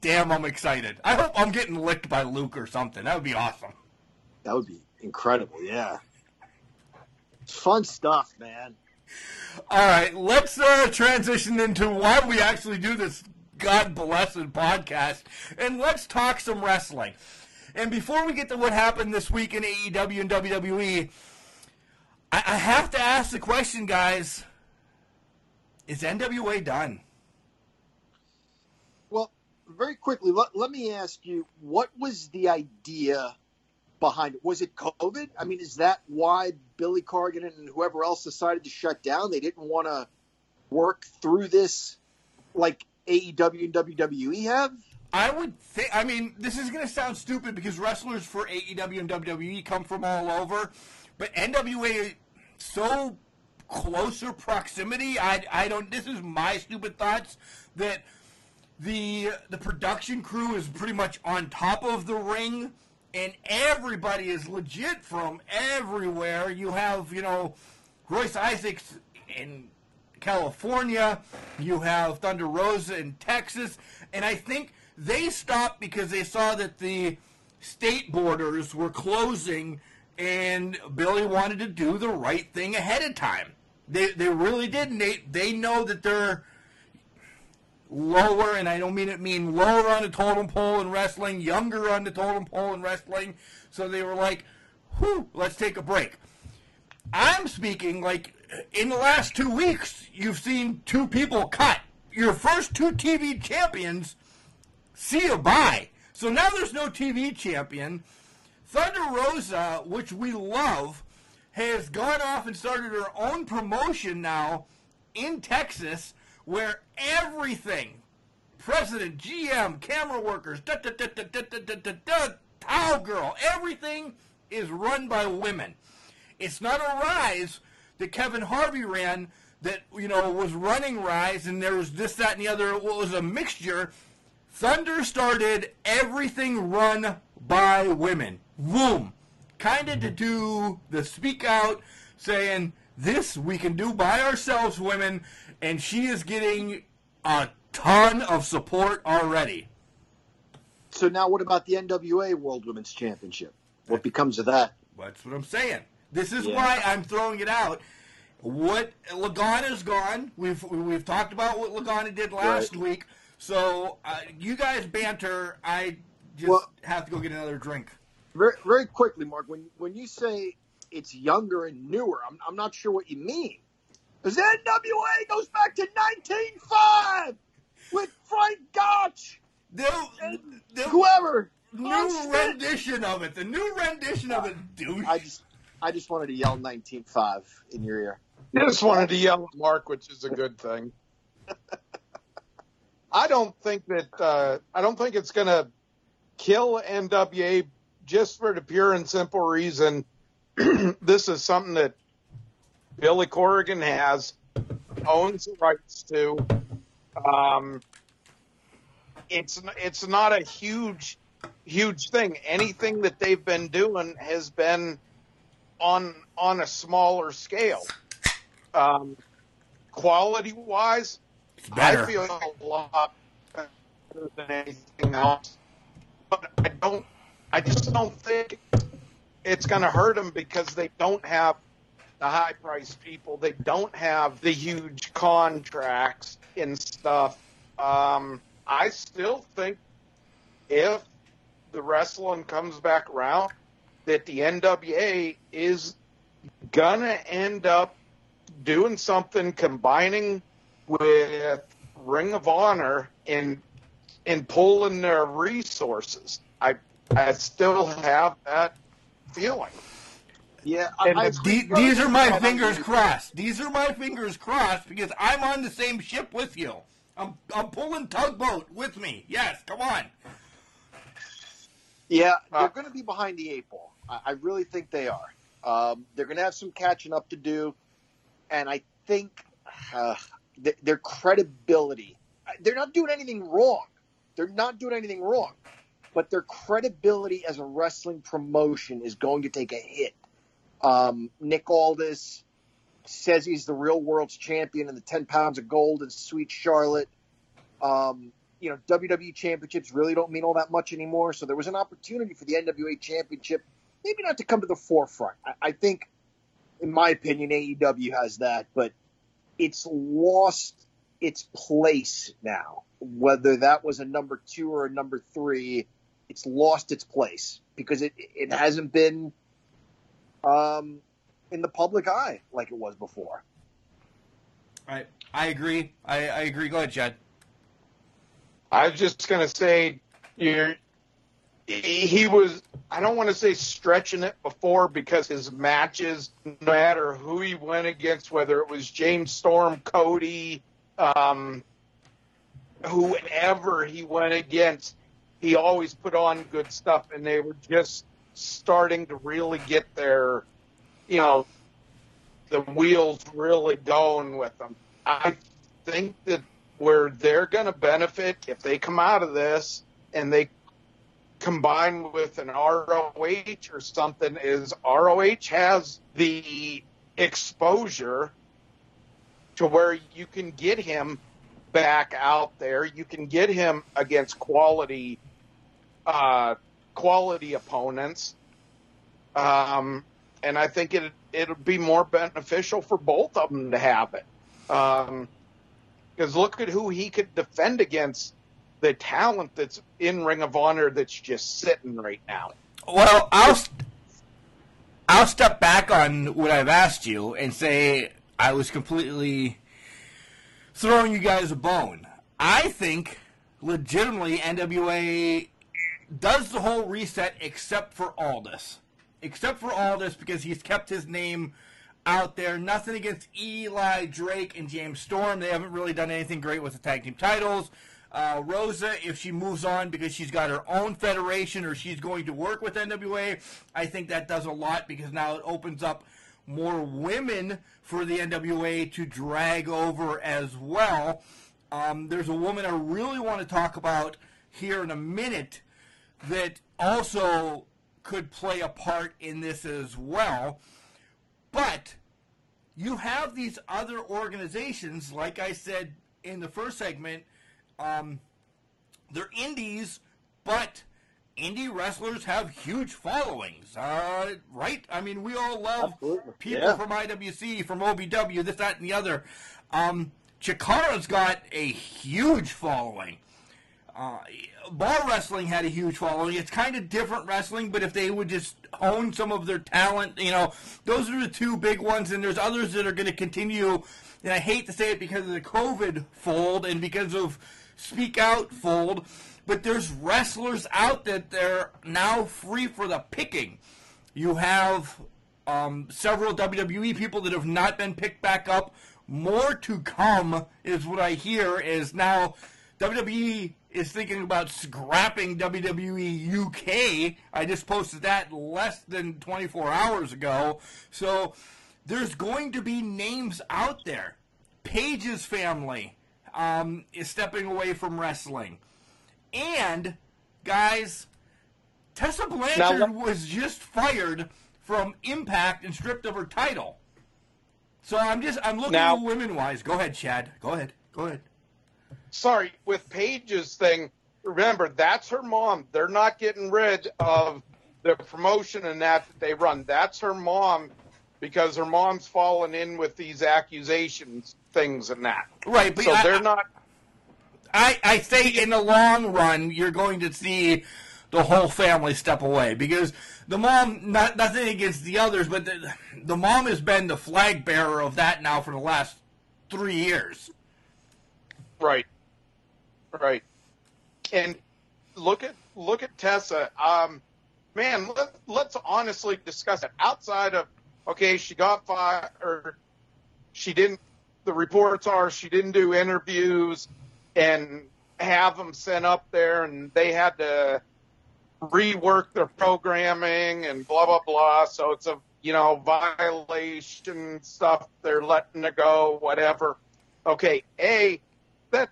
damn, I'm excited. I hope I'm getting licked by Luke or something. That would be awesome. That would be incredible. Yeah, it's fun stuff, man. All right, let's uh, transition into why we actually do this God blessed podcast, and let's talk some wrestling. And before we get to what happened this week in AEW and WWE, I, I have to ask the question, guys: Is NWA done? Well, very quickly, let, let me ask you, what was the idea behind it? Was it COVID? I mean, is that why Billy Corgan and whoever else decided to shut down? They didn't want to work through this like AEW and WWE have? I would think. I mean, this is going to sound stupid because wrestlers for AEW and WWE come from all over, but NWA so closer proximity. I, I don't. This is my stupid thoughts that the the production crew is pretty much on top of the ring, and everybody is legit from everywhere. You have you know Royce Isaacs in California. You have Thunder Rosa in Texas, and I think they stopped because they saw that the state borders were closing, and Billy wanted to do the right thing ahead of time. They they really did, Nate. They know that they're lower, and I don't mean it mean lower on the totem pole in wrestling, younger on the totem pole in wrestling. So they were like, "Whew, let's take a break." I'm speaking like in the last two weeks, you've seen two people cut. Your first two TV champions, see you bye. So now there's no TV champion. Thunder Rosa, which we love, has gone off and started her own promotion now in Texas where everything president, GM, camera workers, da da da da da da da da towel girl, everything is run by women. It's not a rise that Kevin Harvey ran that you know was running rise and there was this that and the other. It was a mixture. Thunder started everything run by women. Boom. Kind of to do the speak out saying this we can do by ourselves, women, and she is getting a ton of support already. So now, what about the NWA World Women's Championship? What becomes of that? That's what I'm saying. This is Yeah. why I'm throwing it out. What Lagana's gone. We've we've talked about what Lagana did last week. So uh, you guys banter. I just Well- have to go get another drink. Very, very quickly, Mark. When when you say it's younger and newer, I'm, I'm not sure what you mean. Because NWA goes back to 1905 with Frank Gotch The, the whoever. new Constant. rendition of it. The new rendition of it, dude. I just I just wanted to yell 1905 in your ear. You just wanted to yell Mark, which is a good thing. I don't think that uh, I don't think it's going to kill NWA just for the pure and simple reason this is something that Billy Corrigan has owns the rights to. Um, it's it's not a huge huge thing. Anything that they've been doing has been on on a smaller scale. Um, quality wise, better. I feel a lot better than anything else. But I don't. I just don't think it's going to hurt them because they don't have the high priced people. They don't have the huge contracts and stuff. Um, I still think if the wrestling comes back around, that the NWA is gonna end up doing something combining with Ring of Honor and and pulling their resources. I I still have that feeling. Yeah, And I, I the- agree. These are my fingers crossed. These are my fingers crossed because I'm on the same ship with you. I'm I'm pulling tugboat with me. Yes, come on. Yeah, Uh, they're going to be behind the eight ball. I, I really think they are. Um, they're going to have some catching up to do, and I think uh, th- their credibility. They're not doing anything wrong. They're not doing anything wrong, but their credibility as a wrestling promotion is going to take a hit. Um, Nick Aldis says he's the real world's champion in the 10 pounds of gold in Sweet Charlotte. Um, you know, WWE championships really don't mean all that much anymore. So there was an opportunity for the NWA championship, maybe not to come to the forefront. I, I think, in my opinion, AEW has that, but it's lost its place now. Whether that was a number two or a number three, it's lost its place because it it hasn't been um, in the public eye like it was before. I I agree. I, I agree. Go ahead, Chad. I was just gonna say, you're, he was. I don't want to say stretching it before because his matches, no matter who he went against, whether it was James Storm, Cody, um, whoever he went against, he always put on good stuff, and they were just starting to really get their, you know, the wheels really going with them. I think that where they're going to benefit if they come out of this and they combine with an ROH or something is ROH has the exposure to where you can get him back out there. You can get him against quality uh, quality opponents. Um, and I think it it'll be more beneficial for both of them to have it. Um, because look at who he could defend against the talent that's in Ring of Honor that's just sitting right now. Well, I'll I'll step back on what I've asked you and say I was completely throwing you guys a bone. I think legitimately NWA does the whole reset except for Aldis. Except for Aldis because he's kept his name out there. Nothing against Eli Drake and James Storm. They haven't really done anything great with the tag team titles. Uh, Rosa, if she moves on because she's got her own federation or she's going to work with NWA, I think that does a lot because now it opens up more women for the NWA to drag over as well. Um, there's a woman I really want to talk about here in a minute that also could play a part in this as well. But you have these other organizations, like I said in the first segment, um, they're indies, but indie wrestlers have huge followings, uh, right? I mean, we all love Absolutely. people Yeah. from IWC, from OBW, this, that, and the other. Um, Chikara's got a huge following. Uh, bar wrestling had a huge following. It's kind of different wrestling, but if they would just hone some of their talent, you know, those are the two big ones. And there's others that are going to continue. And I hate to say it because of the COVID fold and because of Speak Out fold, but there's wrestlers out that they're now free for the picking. You have um, several WWE people that have not been picked back up. More to come is what I hear. Is now WWE is thinking about scrapping WWE UK. I just posted that less than 24 hours ago. So there's going to be names out there. Paige's family um, is stepping away from wrestling. And, guys, Tessa Blanchard Now- was just fired from Impact and stripped of her title. So I'm just I'm looking Now- women wise. Go ahead, Chad. Go ahead. Go ahead. Sorry, with Paige's thing, remember that's her mom. They're not getting rid of the promotion and that that they run. That's her mom because her mom's fallen in with these accusations, things and that. Right, but so I- they're not. I, I say in the long run, you're going to see the whole family step away because the mom, not, nothing against the others, but the, the mom has been the flag bearer of that now for the last three years. Right. Right. And look at look at Tessa. Um, man, let, let's honestly discuss it. Outside of okay, she got fired, she didn't. The reports are she didn't do interviews and have them sent up there, and they had to rework their programming and blah blah blah. So it's a you know violation stuff. They're letting it go, whatever. Okay, a that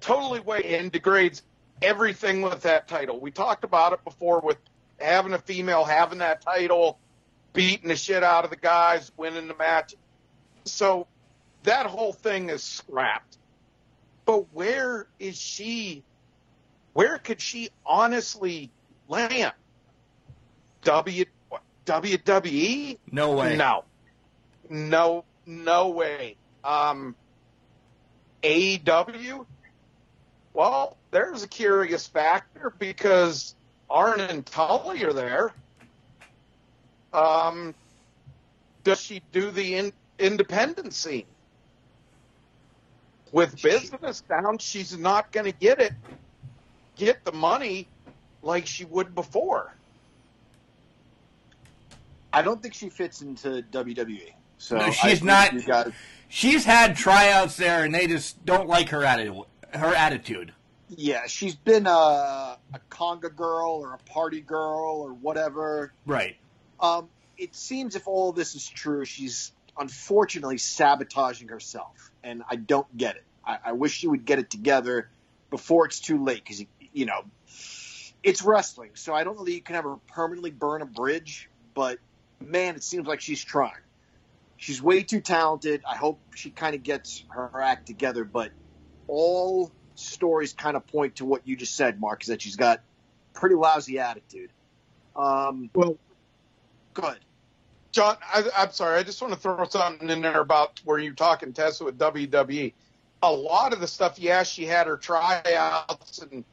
totally way in degrades everything with that title. We talked about it before with having a female having that title, beating the shit out of the guys, winning the match. So that whole thing is scrapped. But where is she? Where could she honestly land? W WWE? No way. No. No no way. Um AEW? Well, there's a curious factor because Arn and Tully are there. Um, does she do the in, independent scene? With business down, she's not going to get it, get the money like she would before. I don't think she fits into WWE. So No, she's not. You got She's had tryouts there, and they just don't like her attitude. Her attitude. yeah, she's been a, a conga girl or a party girl or whatever. Right. Um, it seems if all this is true, she's unfortunately sabotaging herself, and I don't get it. I, I wish she would get it together before it's too late, because you know it's wrestling, so I don't know that you can ever permanently burn a bridge. But man, it seems like she's trying. She's way too talented. I hope she kind of gets her, her act together. But all stories kind of point to what you just said, Mark, is that she's got pretty lousy attitude. Um, well, good. John, I, I'm sorry. I just want to throw something in there about where you're talking Tessa with WWE. A lot of the stuff, yeah, she had her tryouts, and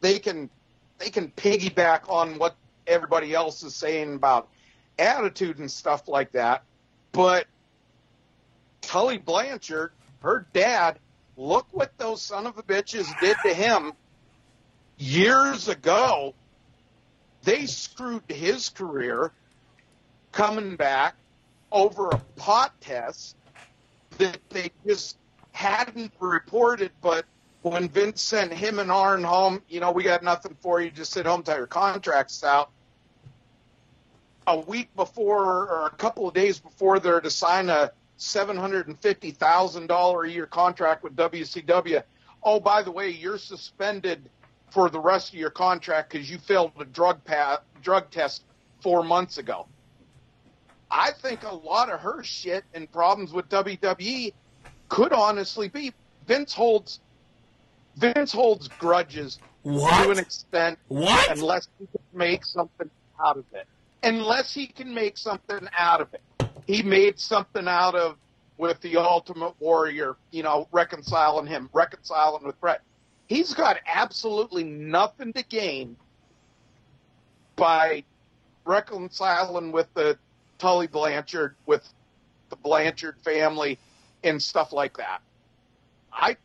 they can they can piggyback on what everybody else is saying about attitude and stuff like that. But Tully Blanchard, her dad, look what those son of a bitches did to him years ago. They screwed his career coming back over a pot test that they just hadn't reported. But when Vince sent him and Arn home, you know, we got nothing for you. Just sit home till your contract's out. A week before, or a couple of days before, they're to sign a seven hundred and fifty thousand dollar a year contract with WCW. Oh, by the way, you're suspended for the rest of your contract because you failed a drug drug test four months ago. I think a lot of her shit and problems with WWE could honestly be Vince holds Vince holds grudges What? to an extent What? unless he can make something out of it. Unless he can make something out of it. He made something out of with the Ultimate Warrior, you know, reconciling him, reconciling with Bret. He's got absolutely nothing to gain by reconciling with the Tully Blanchard, with the Blanchard family, and stuff like that. I,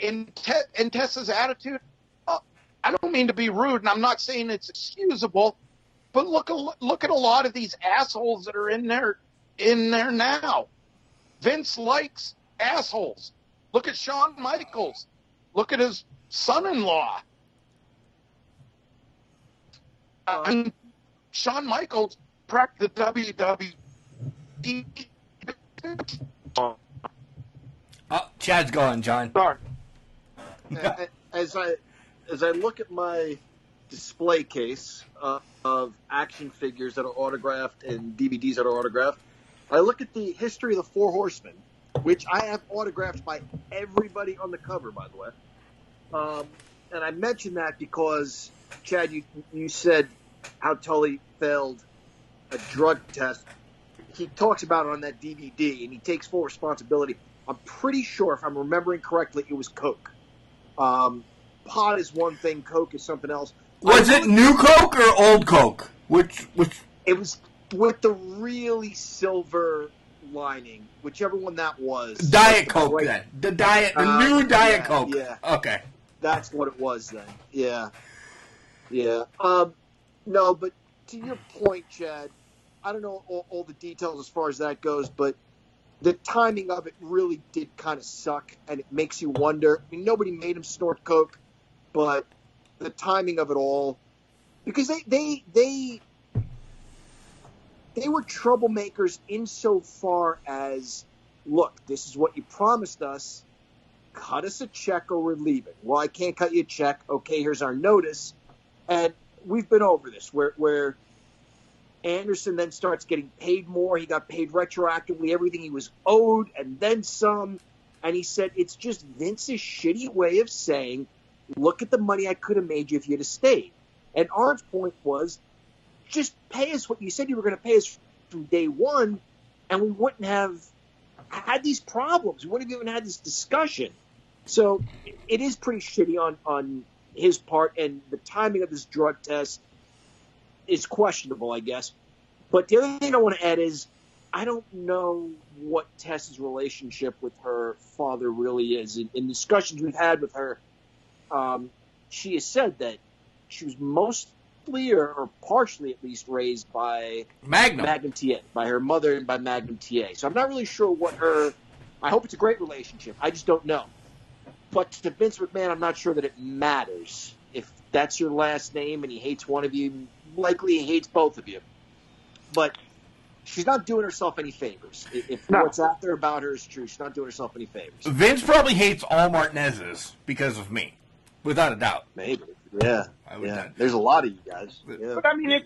in Te- in Tessa's attitude, uh, I don't mean to be rude, and I'm not saying it's excusable, but look look at a lot of these assholes that are in there in there now. Vince likes assholes. Look at Shawn Michaels. Look at his son-in-law. And Shawn Michaels cracked the WWE. Oh, Chad's gone, John. Sorry. As I as I look at my display case uh, of action figures that are autographed and DVDs that are autographed, I look at the history of the Four Horsemen, which I have autographed by everybody on the cover, by the way. Um, and I mention that because Chad, you you said how Tully failed a drug test he talks about it on that DVD, and he takes full responsibility. I'm pretty sure, if I'm remembering correctly, it was Coke. Um, pot is one thing, Coke is something else. Was it new Coke or old Coke? Which which? It was with the really silver lining, whichever one that was. Diet Coke right- then. The diet, the Uh, new Diet yeah, Coke. yeah. Okay. That's what it was then. Yeah. Yeah. Um, no, but to your point, Chad, I don't know all, all the details as far as that goes, but the timing of it really did kind of suck, and it makes you wonder. I mean, nobody made him snort coke, but the timing of it all, because they they they they were troublemakers insofar as, look, this is what you promised us cut us a check or we're leaving. Well, I can't cut you a check. Okay, here's our notice. And we've been over this where where Anderson then starts getting paid more. He got paid retroactively everything he was owed and then some. And he said it's just Vince's shitty way of saying, look at the money I could have made you if you'd have stayed. And Arn's point was, just pay us what you said you were going to pay us from day one, and we wouldn't have had these problems. We wouldn't have even had this discussion. So it is pretty shitty on on his part, and the timing of this drug test is questionable, I guess. But the other thing I want to add is I don't know what Tess's relationship with her father really is. In, in discussions we've had with her, um, she has said that she was mostly or, or partially at least raised by Magnum. Magnum TA, by her mother and by Magnum TA. So I'm not really sure what her. I hope it's a great relationship. I just don't know. But to Vince McMahon, I'm not sure that it matters. If that's your last name and he hates one of you, likely he hates both of you. But she's not doing herself any favors. If if No. what's out there about her is true, she's not doing herself any favors. Vince probably hates all Martinez's because of me, without a doubt. Maybe. Yeah. I would yeah. not- There's a lot of you guys. Yeah. But I mean, it,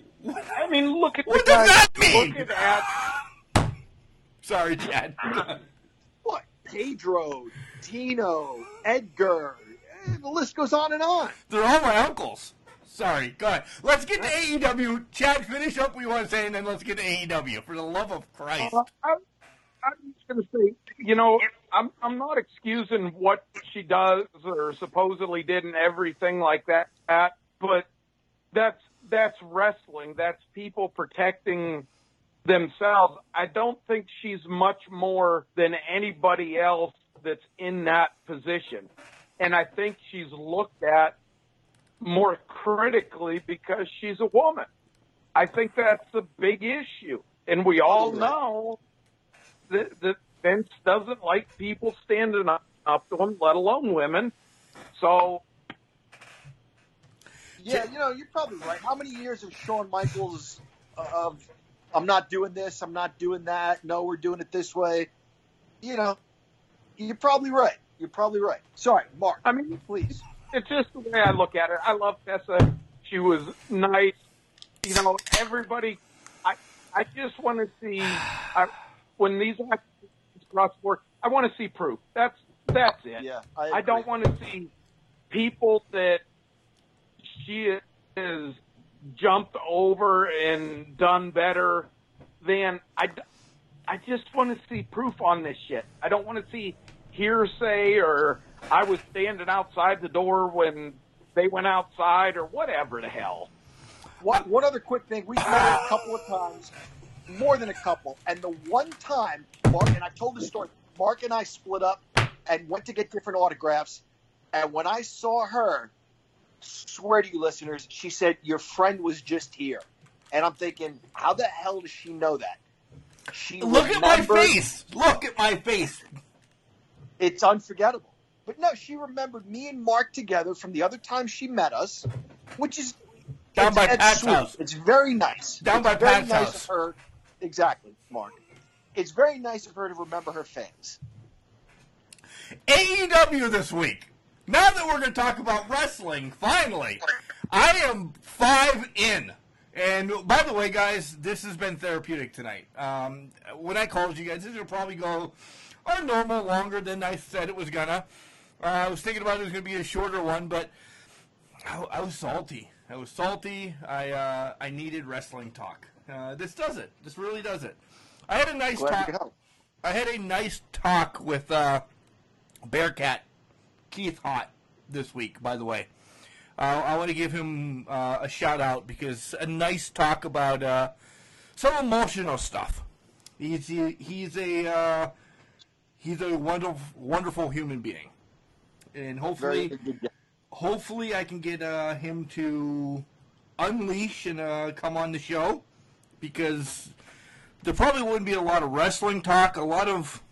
I mean, look at What the does guy. that mean? Look at Sorry, Chad. What? Pedro, Tino, Edgar. The list goes on and on. They're all my uncles. Sorry, go ahead. Let's get to AEW. Chad, finish up what you want to say, and then let's get to AEW. For the love of Christ. Uh, I'm, I'm just going to say, you know, I'm I'm not excusing what she does or supposedly did and everything like that, but that's that's wrestling. That's people protecting themselves. I don't think she's much more than anybody else that's in that position, and I think she's looked at more critically because she's a woman. I think that's a big issue, and we all know that, that Vince doesn't like people standing up, up to him, let alone women. So Yeah, you know, you're probably right. How many years of Shawn Michaels uh, of I'm not doing this, I'm not doing that, no, we're doing it this way. You know, you're probably right. You're probably right. Sorry, Mark. I mean, please. it's just the way I look at it. I love Tessa. She was nice. You know, everybody. I I just want to see I, when these actors cross work. I want to see proof. That's that's it. Yeah, I, I don't want to see people that she has jumped over and done better than I. I just want to see proof on this shit. I don't want to see hearsay or I was standing outside the door when they went outside or whatever the hell. One, one other quick thing. We've met her a couple of times, more than a couple. And the one time, Mark, and I told the story, Mark and I split up and went to get different autographs. And when I saw her, swear to you listeners, she said, Your friend was just here. And I'm thinking, how the hell does she know that? She Look at my face. Look at my face. It's unforgettable. But no, she remembered me and Mark together from the other time she met us, which is Down by Pat's sweet. house. It's very nice. Down It's by very Pat's nice house. of her. Exactly, Mark. It's very nice of her to remember her fans. AEW this week. Now that we're going to talk about wrestling, finally, I am five in. And by the way, guys, this has been therapeutic tonight. Um, when I called you guys, this will probably go our normal longer than I said it was gonna. Uh, I was thinking about it was going to be a shorter one, but I, I was salty. I was salty. I uh, I needed wrestling talk. Uh, this does it. This really does it. I had a nice Glad talk. I had a nice talk with uh, Bearcat Keith Hott this week. By the way, uh, I want to give him uh, a shout out because a nice talk about uh, some emotional stuff. He's he, he's a uh, he's a wonderful wonderful human being, and hopefully hopefully I can get uh, him to unleash and uh, come on the show because there probably wouldn't be a lot of wrestling talk, a lot of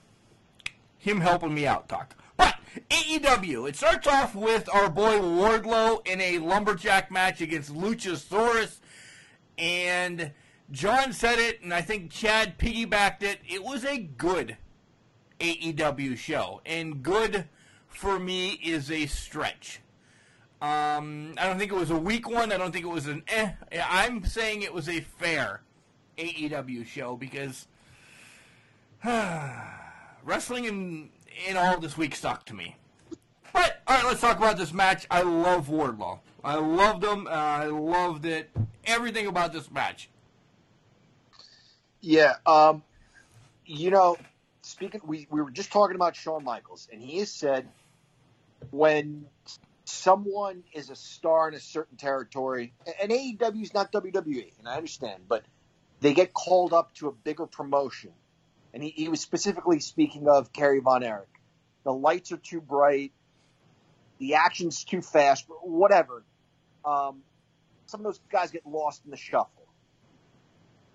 him helping me out talk. But AEW, it starts off with our boy Wardlow in a lumberjack match against Luchasaurus, and John said it, and I think Chad piggybacked it. It was a good AEW show, and good for me is a stretch. Um, I don't think it was a weak one. I don't think it was an eh. I'm saying it was a fair AEW show because wrestling and, in all this week sucked to me. But all right, let's talk about this match. I love Wardlow. I loved him. Uh, I loved it. Everything about this match. Yeah. Um, you know, speaking, we, we were just talking about Shawn Michaels, and he has said when someone is a star in a certain territory, and AEW is not WWE, and I understand, but they get called up to a bigger promotion. And he, he was specifically speaking of Kerry Von Erich. The lights are too bright, the action's too fast, whatever. Um, some of those guys get lost in the shuffle.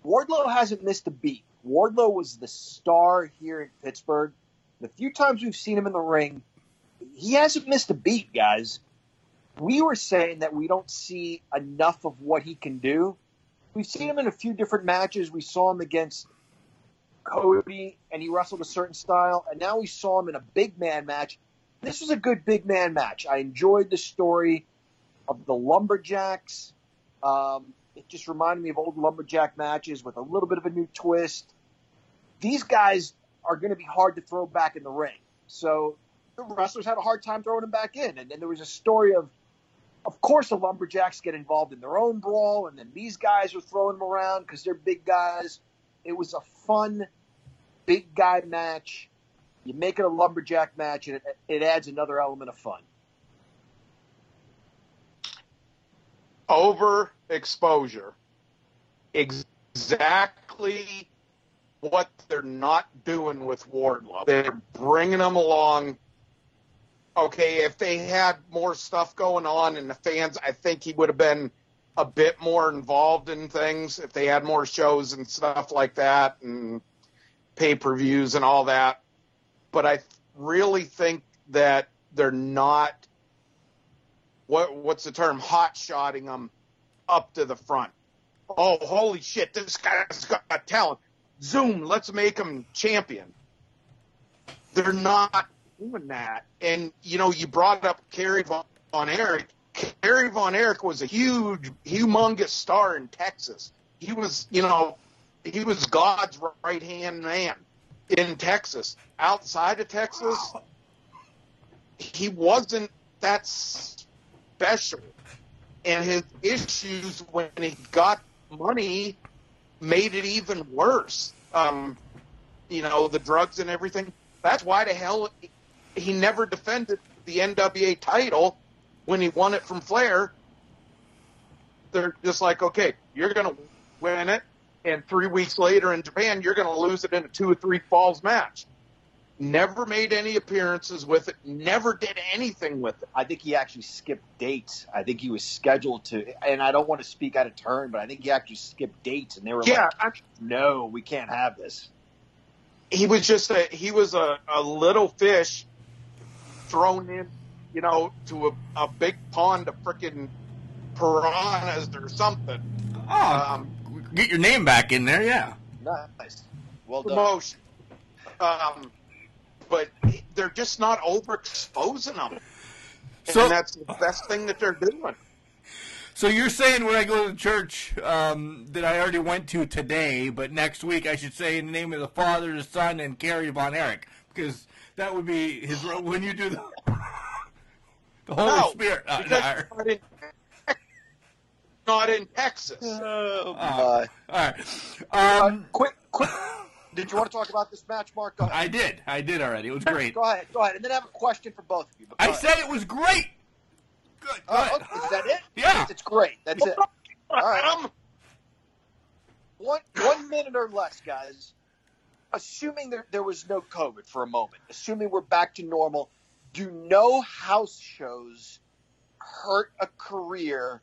Wardlow hasn't missed a beat. Wardlow was the star here in Pittsburgh. The few times we've seen him in the ring, he hasn't missed a beat, guys. We were saying that we don't see enough of what he can do. We've seen him in a few different matches. We saw him against Cody, and he wrestled a certain style, and now we saw him in a big man match. This was a good big man match. I enjoyed the story of the Lumberjacks. Um, it just reminded me of old lumberjack matches with a little bit of a new twist. These guys are going to be hard to throw back in the ring. So the wrestlers had a hard time throwing them back in. And then there was a story of, of course, the lumberjacks get involved in their own brawl, and then these guys are throwing them around because they're big guys. It was a fun, big guy match. You make it a lumberjack match, and it, it adds another element of fun. Overexposure. Exactly what they're not doing with Wardlow. They're bringing him along. Okay, if they had more stuff going on and the fans, I think he would have been a bit more involved in things if they had more shows and stuff like that and pay per views and all that. But I really think that they're not what what's the term hot shotting them up to the front. Oh, holy shit! This guy's got talent. Zoom, let's make him champion. They're not doing that. And you know, you brought up Kerry Von Erich. Kerry Von Erich was a huge, humongous star in Texas. He was, you know, he was God's right hand man in Texas. Outside of Texas, he wasn't that special. And his issues when he got money made it even worse. Um, you know, the drugs and everything. That's why the hell he never defended the NWA title when he won it from Flair. They're just like, okay, you're going to win it, and three weeks later in Japan, you're going to lose it in a two or three falls match. Never made any appearances with it. Never did anything with it. I think he actually skipped dates. I think he was scheduled to, and I don't want to speak out of turn, but I think he actually skipped dates, and they were Yeah, like, "No, we can't have this." he was just a he was a, a little fish thrown in, you know, to a, a big pond of freaking piranhas or something. Oh, Um, get your name back in there, yeah. Nice, well done. promotion. Um, but they're just not overexposing them. So- and that's the best thing that they're doing. So you're saying when I go to church um, that I already went to today, but next week I should say in the name of the Father, the Son, and Kerry Von Erich, because that would be his when you do the the Holy No, Spirit. Uh, no, not in, not in Texas. Oh, Uh, all right. Um, quick, quick, Did you want to talk about this match, Mark? Go ahead. I did. I did already. It was great. Go ahead. Go ahead. And then I have a question for both of you. I ahead. said it was great. Good. Go Uh, ahead. okay, is that it? Yeah. It's great. That's it. All right. One one minute or less, guys. Assuming there, there was no COVID for a moment, assuming we're back to normal, do no house shows hurt a career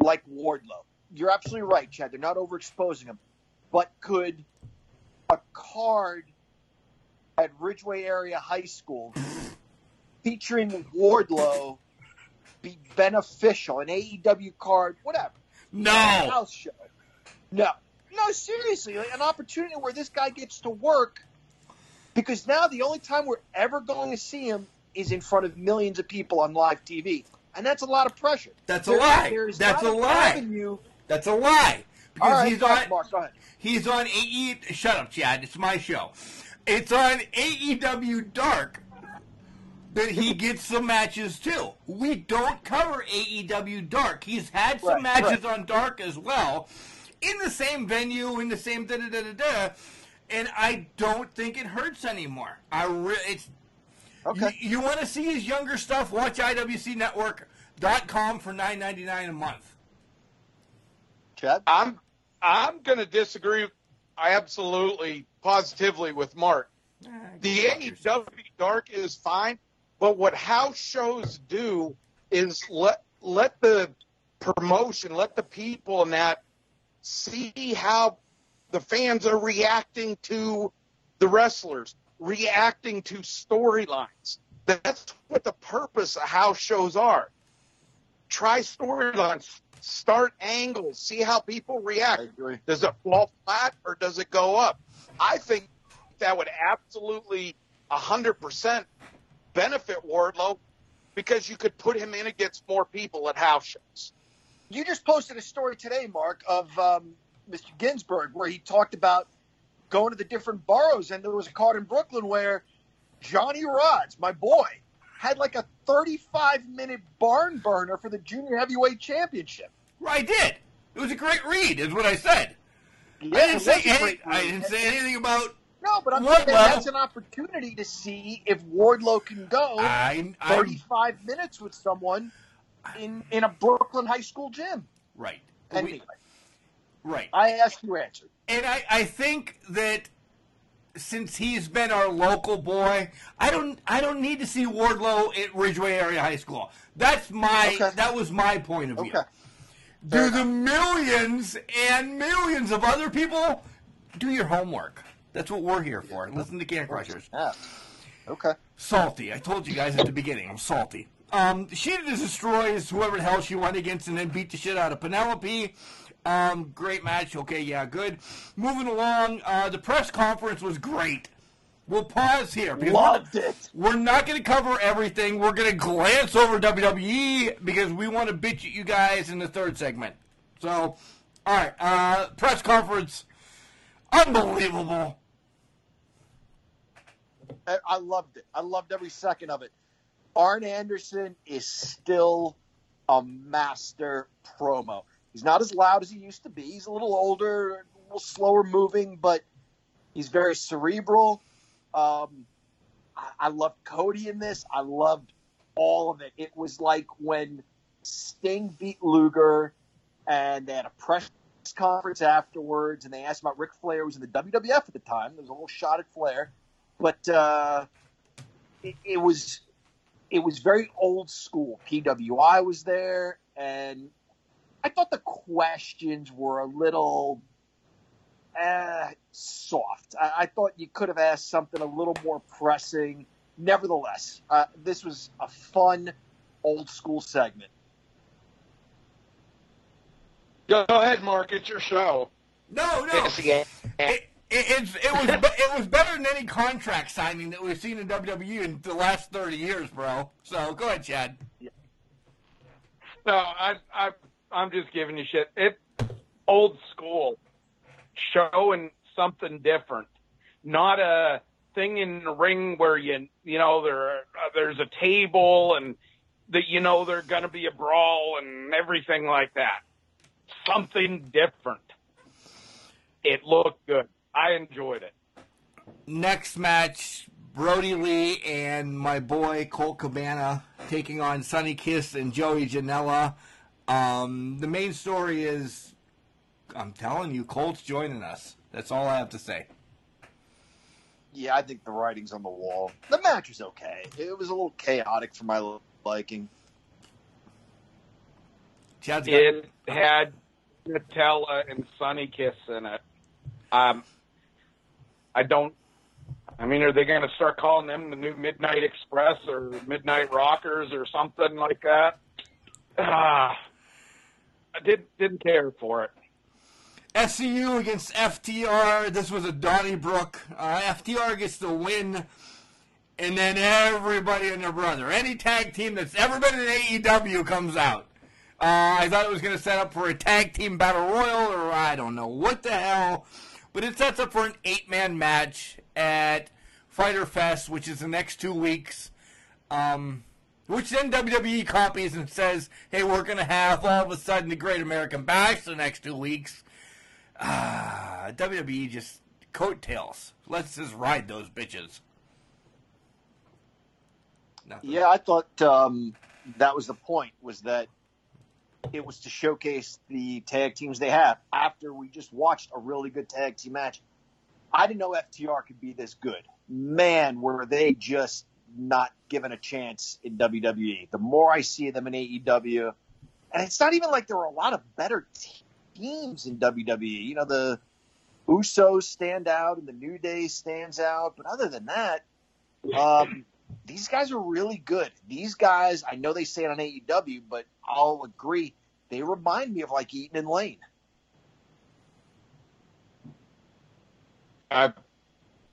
like Wardlow? You're absolutely right, Chad. They're not overexposing him. But could a card at Ridgeway Area High School featuring Wardlow be beneficial? An AEW card, whatever. No. A house show. No. No, seriously, like an opportunity where this guy gets to work because now the only time we're ever going to see him is in front of millions of people on live TV. And that's a lot of pressure. That's a There- lie. That's a lie. avenue- That's a lie. Because All right, he's on. Mark, go ahead. He's on AE. Shut up, Chad. It's my show. It's on AEW Dark that he gets some matches too. We don't cover AEW Dark. He's had some Right, matches right. on Dark as well, in the same venue, in the same da da da da da. And I don't think it hurts anymore. I re- it's Okay. You, you want to see his younger stuff? Watch IWCNetwork.com for nine ninety nine a month. Chad? I'm I'm going to disagree. Absolutely, positively with Mark. The AEW Dark is fine, but what house shows do is let let the promotion, let the people in that see how the fans are reacting to the wrestlers, reacting to storylines. That's what the purpose of house shows are. Try storylines, start angles, see how people react. Does it fall flat or does it go up? I think that would absolutely 100% benefit Wardlow because you could put him in against more people at house shows. You just posted a story today, Mark, of um, Mr. Ginsburg, where he talked about going to the different boroughs, and there was a card in Brooklyn where Johnny Rodz, my boy, had like a 35 minute barn burner for the junior heavyweight championship. I did. It was a great read, is what I said. Yeah, I didn't say any, I didn't say anything about. No, but I'm saying that's an opportunity to see if Wardlow can go I, I 35 minutes with someone in in a Brooklyn high school gym. right, Anyway, right. I asked you answered. And I, I think that since he's been our local boy, I don't I don't need to see Wardlow at Ridgeway Area High School. That's my Okay. that was my point of view. Okay. Do the millions and millions of other people do your homework? That's what we're here for. Listen to Can Crushers. Yeah. Okay. Salty. I told you guys at the beginning. I'm salty. Um, Shida destroys whoever the hell she went against and then beat the shit out of Penelope. Um, great match. Okay, yeah, good. Moving along, uh, the press conference was great. We'll pause here Loved we're, it. we're not going to cover everything. We're going to glance over WWE because we want to bitch at you guys in the third segment. So, all right, uh, press conference, unbelievable. I, I loved it. I loved every second of it. Arn Anderson is still a master promo. He's not as loud as he used to be. He's a little older, a little slower moving, but he's very cerebral. Um, I, I loved Cody in this. I loved all of it. It was like when Sting beat Luger, and they had a press conference afterwards, and they asked about Ric Flair, who was in the WWF at the time. There was a little shot at Flair, but uh, it, it was it was very old school. PWI was there, and I thought the questions were a little uh, soft. I, I thought you could have asked something a little more pressing. Nevertheless, uh, this was a fun old school segment. Go ahead, Mark. It's your show. No, no. It, it, it's, it was it was better than any contract signing that we've seen in WWE in the last thirty years, bro. So go ahead, Chad. No, I, I, I'm just giving you shit. It old school, showing something different, not a thing in the ring where you, you know, there, uh, there's a table and that you know there's gonna be a brawl and everything like that. Something different. It looked good. I enjoyed it. next match, Brodie Lee and my boy Colt Cabana taking on Sonny Kiss and Joey Janela. Um, the main story is, I'm telling you, Colt's joining us. That's all I have to say. Yeah, I think the writing's on the wall. The match was okay. It was a little chaotic for my liking. Chad's got- It had Nutella and Sonny Kiss in it. Um, I don't. I mean, are they going to start calling them the new Midnight Express or Midnight Rockers or something like that? Ah, I did didn't care for it. SCU against FTR. This was a Donnybrook. Uh, FTR gets the win, and then everybody and their brother, any tag team that's ever been in AEW, comes out. Uh, I thought it was going to set up for a tag team battle royal, or I don't know what the hell, but it sets up for an eight-man match at Fighter Fest, which is the next two weeks. Um, which then WWE copies and says, "Hey, we're going to have all of a sudden the Great American Bash the next two weeks." Ah, WWE just coattails. Let's just ride those bitches. Nothing. Yeah, I thought um, that was the point. Was that it was to showcase the tag teams they have. After we just watched a really good tag team match, I didn't know FTR could be this good. Man, were they just not given a chance in WWE. The more I see them in AEW, and it's not even like there are a lot of better teams in WWE. You know, the Usos stand out and the New Day stands out, but other than that, um, these guys are really good. These guys, I know they say it on AEW, but I'll agree, they remind me of like Eaton and Lane. I've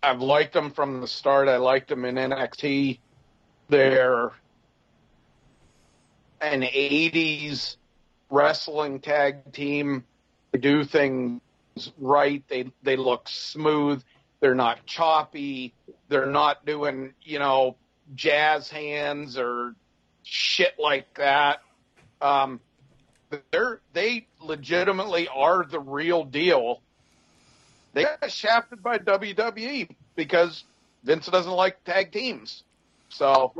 I've liked them from the start. I liked them in NXT. They're an '80s wrestling tag team. They do things right. They they look smooth. They're not choppy. They're not doing you know jazz hands or shit like that. Um, they're they legitimately are the real deal they got shafted by WWE because Vince doesn't like tag teams. So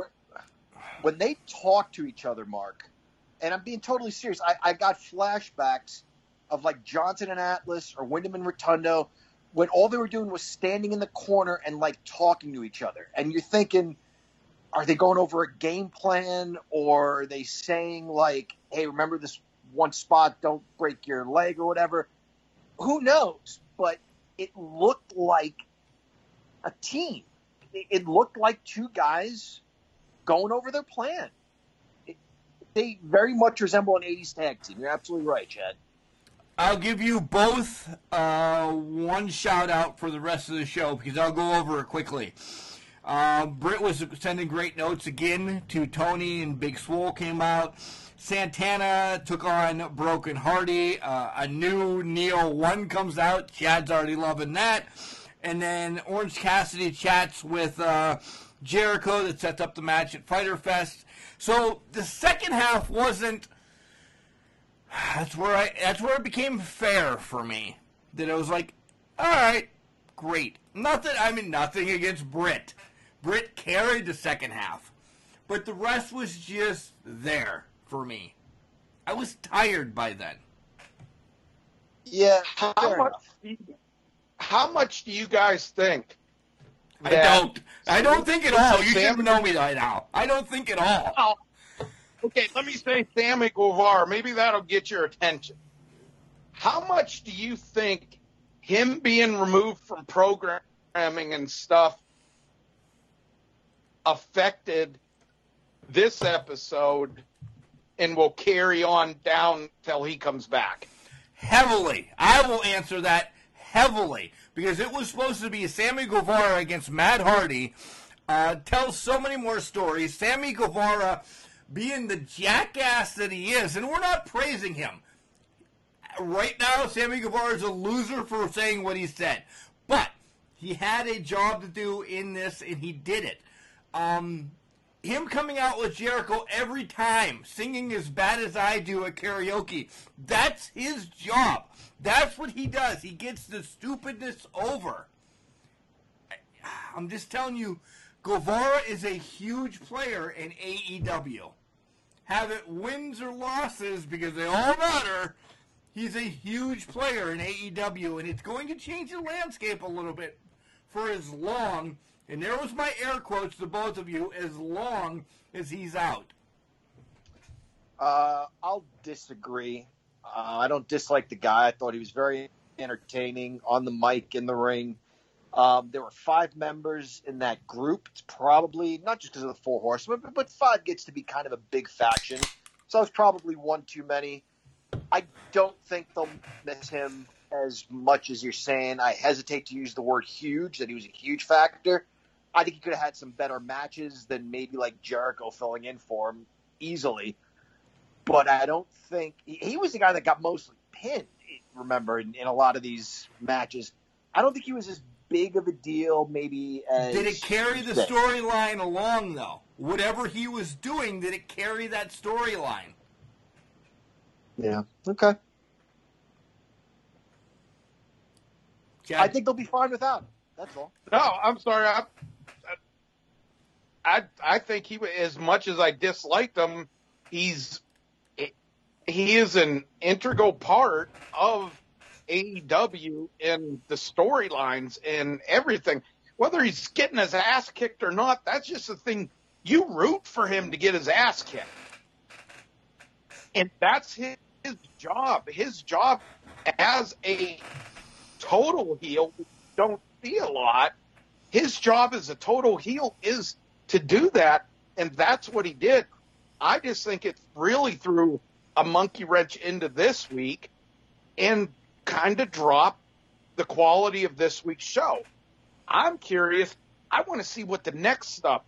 when they talk to each other, Mark, and I'm being totally serious, I, I got flashbacks of like Johnson and Atlas or Windham and Rotunda when all they were doing was standing in the corner and like talking to each other. And you're thinking, are they going over a game plan or are they saying like, hey, remember this one spot, don't break your leg or whatever? Who knows? But it looked like a team. It, looked like two guys going over their plan. It, they very much resemble an 80s tag team. You're absolutely right, Chad. I'll give you both uh, one shout out for the rest of the show because I'll go over it quickly. Uh, Britt was sending great notes again to Tony, and Big Swole came out. Santana took on Broken Hardy. Uh, a new Neo 1 comes out. Chad's already loving that. And then Orange Cassidy chats with uh, Jericho that sets up the match at Fighter Fest. So the second half wasn't. That's where I. That's where it became fair for me. That it was like, all right, great. Nothing. I mean, nothing against Britt. Britt carried the second half, but the rest was just there for me. I was tired by then. Yeah, how fair much? enough. How much do you guys think? I don't. I don't think at all. You Sam- should know me by now. I don't think at all. Okay, let me say Sammy Guevara. Maybe that'll get your attention. How much do you think him being removed from programming and stuff affected this episode and will carry on down till he comes back? Heavily. I will answer that heavily because it was supposed to be Sammy Guevara against Matt Hardy. Uh, so many more stories. Sammy Guevara being the jackass that he is, and we're not praising him. Right now, Sammy Guevara is a loser for saying what he said. But he had a job to do in this, and he did it. Um, him coming out with Jericho every time, singing as bad as I do at karaoke, that's his job. That's what he does. He gets the stupidness over. I'm just telling you, Guevara is a huge player in AEW. Have it wins or losses because they all matter. He's a huge player in AEW, and it's going to change the landscape a little bit for as long, and there was my air quotes to both of you, as long as he's out. Uh, I'll disagree. Uh, I don't dislike the guy. I thought he was very entertaining on the mic in the ring. Um, there were five members in that group. It's probably not just because of the Four Horsemen, but, but five gets to be kind of a big faction. So it's probably one too many. I don't think they'll miss him as much as you're saying. I hesitate to use the word huge, that he was a huge factor. I think he could have had some better matches than maybe like Jericho filling in for him easily. But I don't think he, he was the guy that got mostly pinned, remember, in, in a lot of these matches. I don't think he was as big of a deal, maybe as. Did it carry the storyline along, though? Whatever he was doing, did it carry that storyline? Yeah. Okay. I think they'll be fine without him. That's all. No, I'm sorry. I, I, I think he, as much as I disliked him, he's, he is an integral part of AEW and the storylines and everything. Whether he's getting his ass kicked or not, that's just the thing. You root for him to get his ass kicked. And that's his, his job. His job as a total heel, don't see a lot. His job as a total heel is to do that, and that's what he did. I just think it really threw a monkey wrench into this week and kind of dropped the quality of this week's show. I'm curious. I want to see what the next stuff,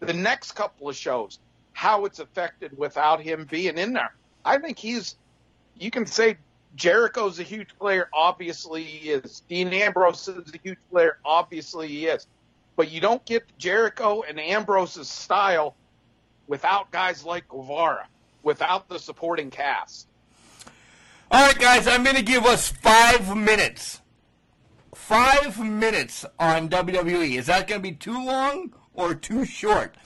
the next couple of shows, how it's affected without him being in there. I think he's, you can say Jericho's a huge player. Obviously, he is. Dean Ambrose is a huge player. Obviously, he is. But you don't get Jericho and Ambrose's style without guys like Guevara, without the supporting cast. All right, guys, I'm going to give us five minutes. Five minutes on WWE. Is that going to be too long or too short?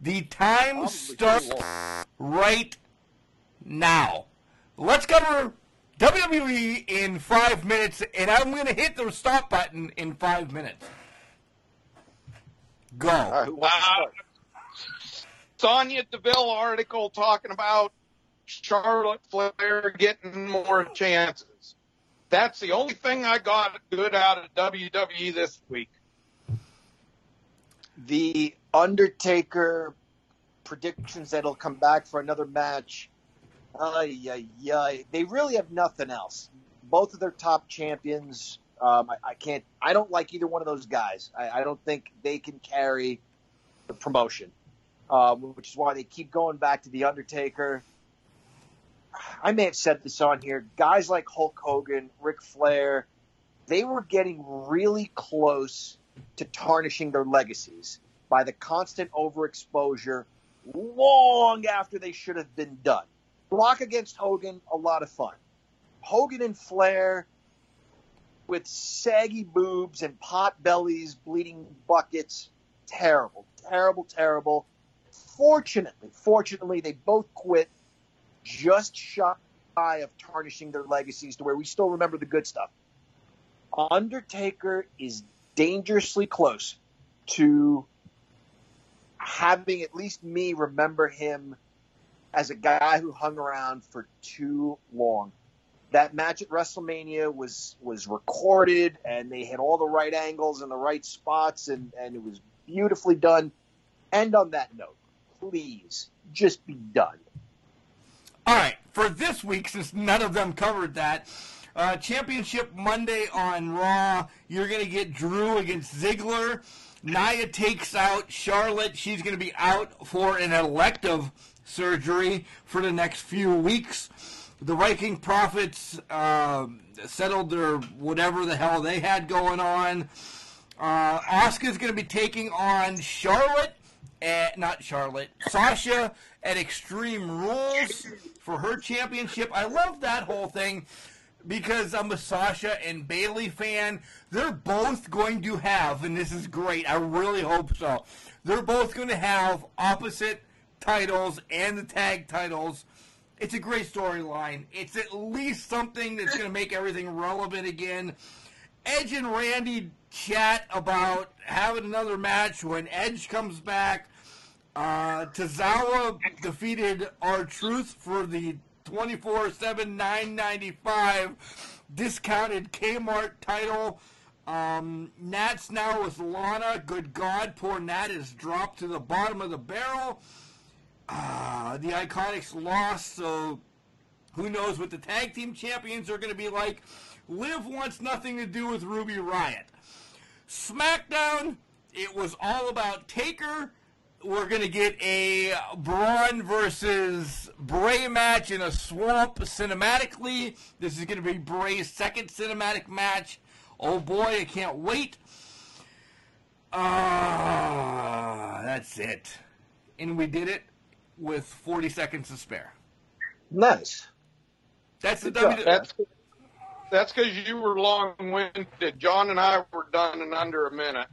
The time starts right now. Let's cover WWE in five minutes, and I'm going to hit the stop button in five minutes. Go. Uh, Sonya Deville article talking about Charlotte Flair getting more chances. That's the only thing I got good out of WWE this week. The Undertaker predictions that he'll come back for another match. Ay, ay, ay. They really have nothing else. Both of their top champions. Um, I, I can't. I don't like either one of those guys. I, I don't think they can carry the promotion, um, which is why they keep going back to the Undertaker. I may have said this on here. Guys like Hulk Hogan, Ric Flair, they were getting really close to tarnishing their legacies by the constant overexposure long after they should have been done. Brock against Hogan, a lot of fun. Hogan and Flair with saggy boobs and pot bellies, bleeding buckets. Terrible, terrible, terrible. Fortunately, fortunately, they both quit just shy of tarnishing their legacies to where we still remember the good stuff. Undertaker is dangerously close to having at least me remember him as a guy who hung around for too long. That match at WrestleMania was was recorded and they hit all the right angles and the right spots and, and it was beautifully done. And on that note. Please just be done. All right, for this week, since none of them covered that, uh, Championship Monday on Raw, you're going to get Drew against Ziggler. Nia takes out Charlotte. She's going to be out for an elective surgery for the next few weeks. The Viking Prophets uh, settled their whatever the hell they had going on. Uh, Asuka's going to be taking on Charlotte, at, not Charlotte, Sasha at Extreme Rules for her championship. I love that whole thing because I'm a Sasha and Bayley fan. They're both going to have, and this is great. I really hope so. They're both going to have opposite titles and the tag titles. It's a great storyline. It's at least something that's going to make everything relevant again. Edge and Randy chat about having another match when Edge comes back. Uh, Tozawa defeated R-Truth for the 24 7 995 discounted Kmart title. Um, Nat's now with Lana. Good God, poor Nat is dropped to the bottom of the barrel. Uh, the Iconics lost, so who knows what the tag team champions are going to be like. Liv wants nothing to do with Ruby Riott. SmackDown, it was all about Taker. We're going to get a Braun versus Bray match in a swamp cinematically. This is going to be Bray's second cinematic match. Oh boy, I can't wait. Ah, that's it. And we did it with 40 seconds to spare. Nice. That's the WWE. That's that's because you were long-winded. John and I were done in under a minute.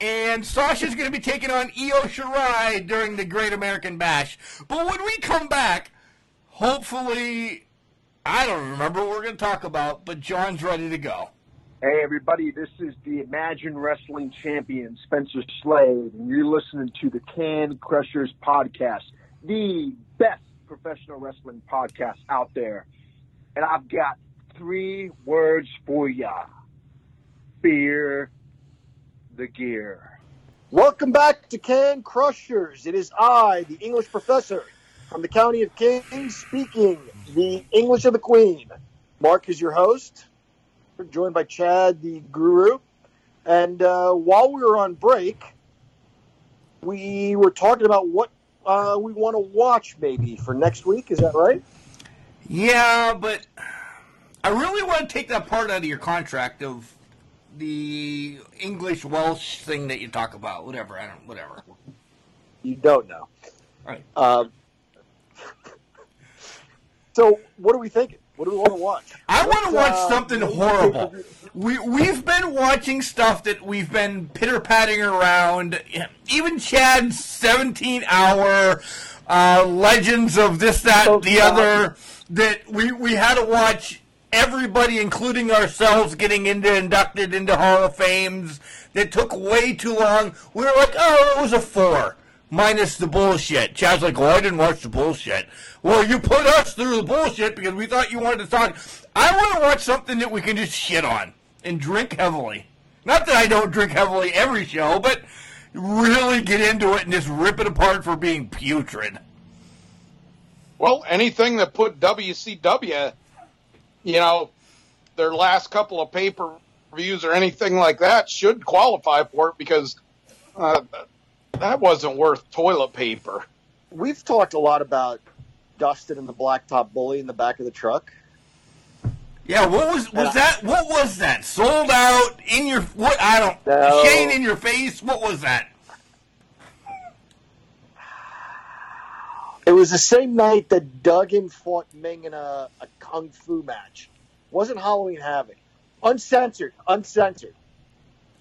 And Sasha's going to be taking on Io Shirai during the Great American Bash. But when we come back, hopefully, I don't remember what we're going to talk about, but John's ready to go. Hey, everybody, this is the Imagine Wrestling champion, Spencer Slade, and you're listening to the Can Crushers podcast, the best professional wrestling podcast out there. And I've got three words for ya fear the gear. Welcome back to Can Crushers. It is I, the English professor from the County of Kings, speaking the English of the Queen. Mark is your host. We're joined by Chad, the guru. And uh, while we were on break, we were talking about what uh, we want to watch maybe for next week. Is that right? Yeah, but I really want to take that part out of your contract of the English Welsh thing that you talk about. Whatever, I don't. Whatever. You don't know. Right. Um, so, what are we thinking? What do we want to watch? I want to watch uh, something horrible. We we've been watching stuff that we've been pitter patting around. Even Chad's seventeen hour uh, legends of this, that, Oh, the God. other. That we we had to watch everybody, including ourselves, getting into inducted into Hall of Fames. That took way too long. We were like, oh, it was a four. Minus the bullshit. Chad's like, well, I didn't watch the bullshit. Well, you put us through the bullshit because we thought you wanted to talk. I want to watch something that we can just shit on and drink heavily. Not that I don't drink heavily every show, but really get into it and just rip it apart for being putrid. Well, anything that put WCW, you know, their last couple of pay per views or anything like that should qualify for it because uh, that wasn't worth toilet paper. We've talked a lot about Dustin and the Blacktop Bully in the back of the truck. Yeah, what was was that? What was that? Sold out in your what? I don't. No. Shane in your face. What was that? It was the same night that Duggan fought Meng in a, a kung fu match. Wasn't Halloween Havoc. Uncensored. Uncensored.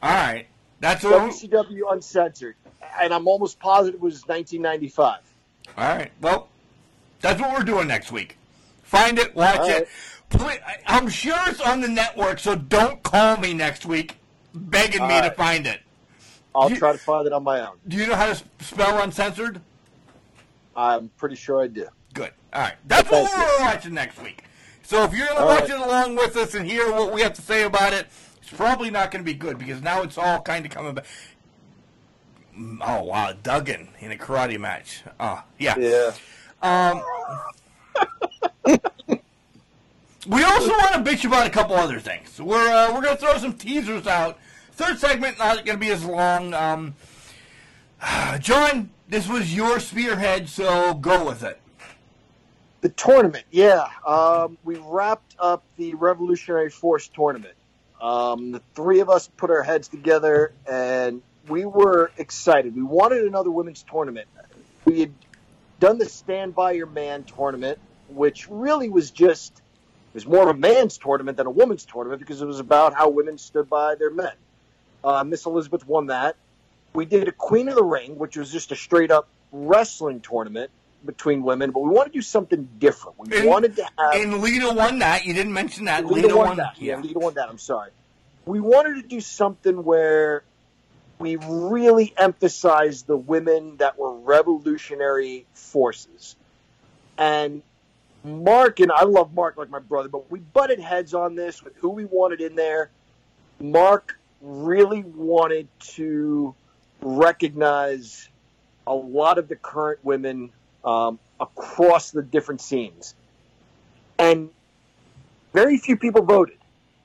All right, that's what. WCW uncensored. And I'm almost positive it was 1995. All right. Well, that's what we're doing next week. Find it, watch All it. Please, I- I'm sure it's on the network, so don't call me next week begging me All to find it. I'll You- try to find it on my own. Do you know how to spell uncensored? I'm pretty sure I do. Good. All right. That's what Thank we're watching next week. So if you're going to watch right. it along with us and hear what we have to say about it, it's probably not going to be good because now it's all kind of coming back. Oh wow, Duggan in a karate match. Oh yeah. Yeah. Um, we also want to bitch about a couple other things. We're uh, we're gonna throw some teasers out. Third segment not gonna be as long. Um, John, this was your spearhead, so go with it. The tournament, yeah. Um, we wrapped up the Revolutionary Force tournament. Um, the three of us put our heads together and we were excited. We wanted another women's tournament. We had done the Stand By Your Man tournament, which really was just It was more of a man's tournament than a women's tournament because it was about how women stood by their men. Uh, Miss Elizabeth won that. We did a Queen of the Ring, which was just a straight up wrestling tournament between women, but we wanted to do something different. We And- wanted to have And Lita won that. You didn't mention that. Lita, Lita, won, that. Yeah, Lita won that. I'm sorry. We wanted to do something where we really emphasized the women that were revolutionary forces. And Mark and I love Mark like my brother, but we butted heads on this with who we wanted in there. Mark really wanted to recognize a lot of the current women um, across the different scenes. And very few people voted,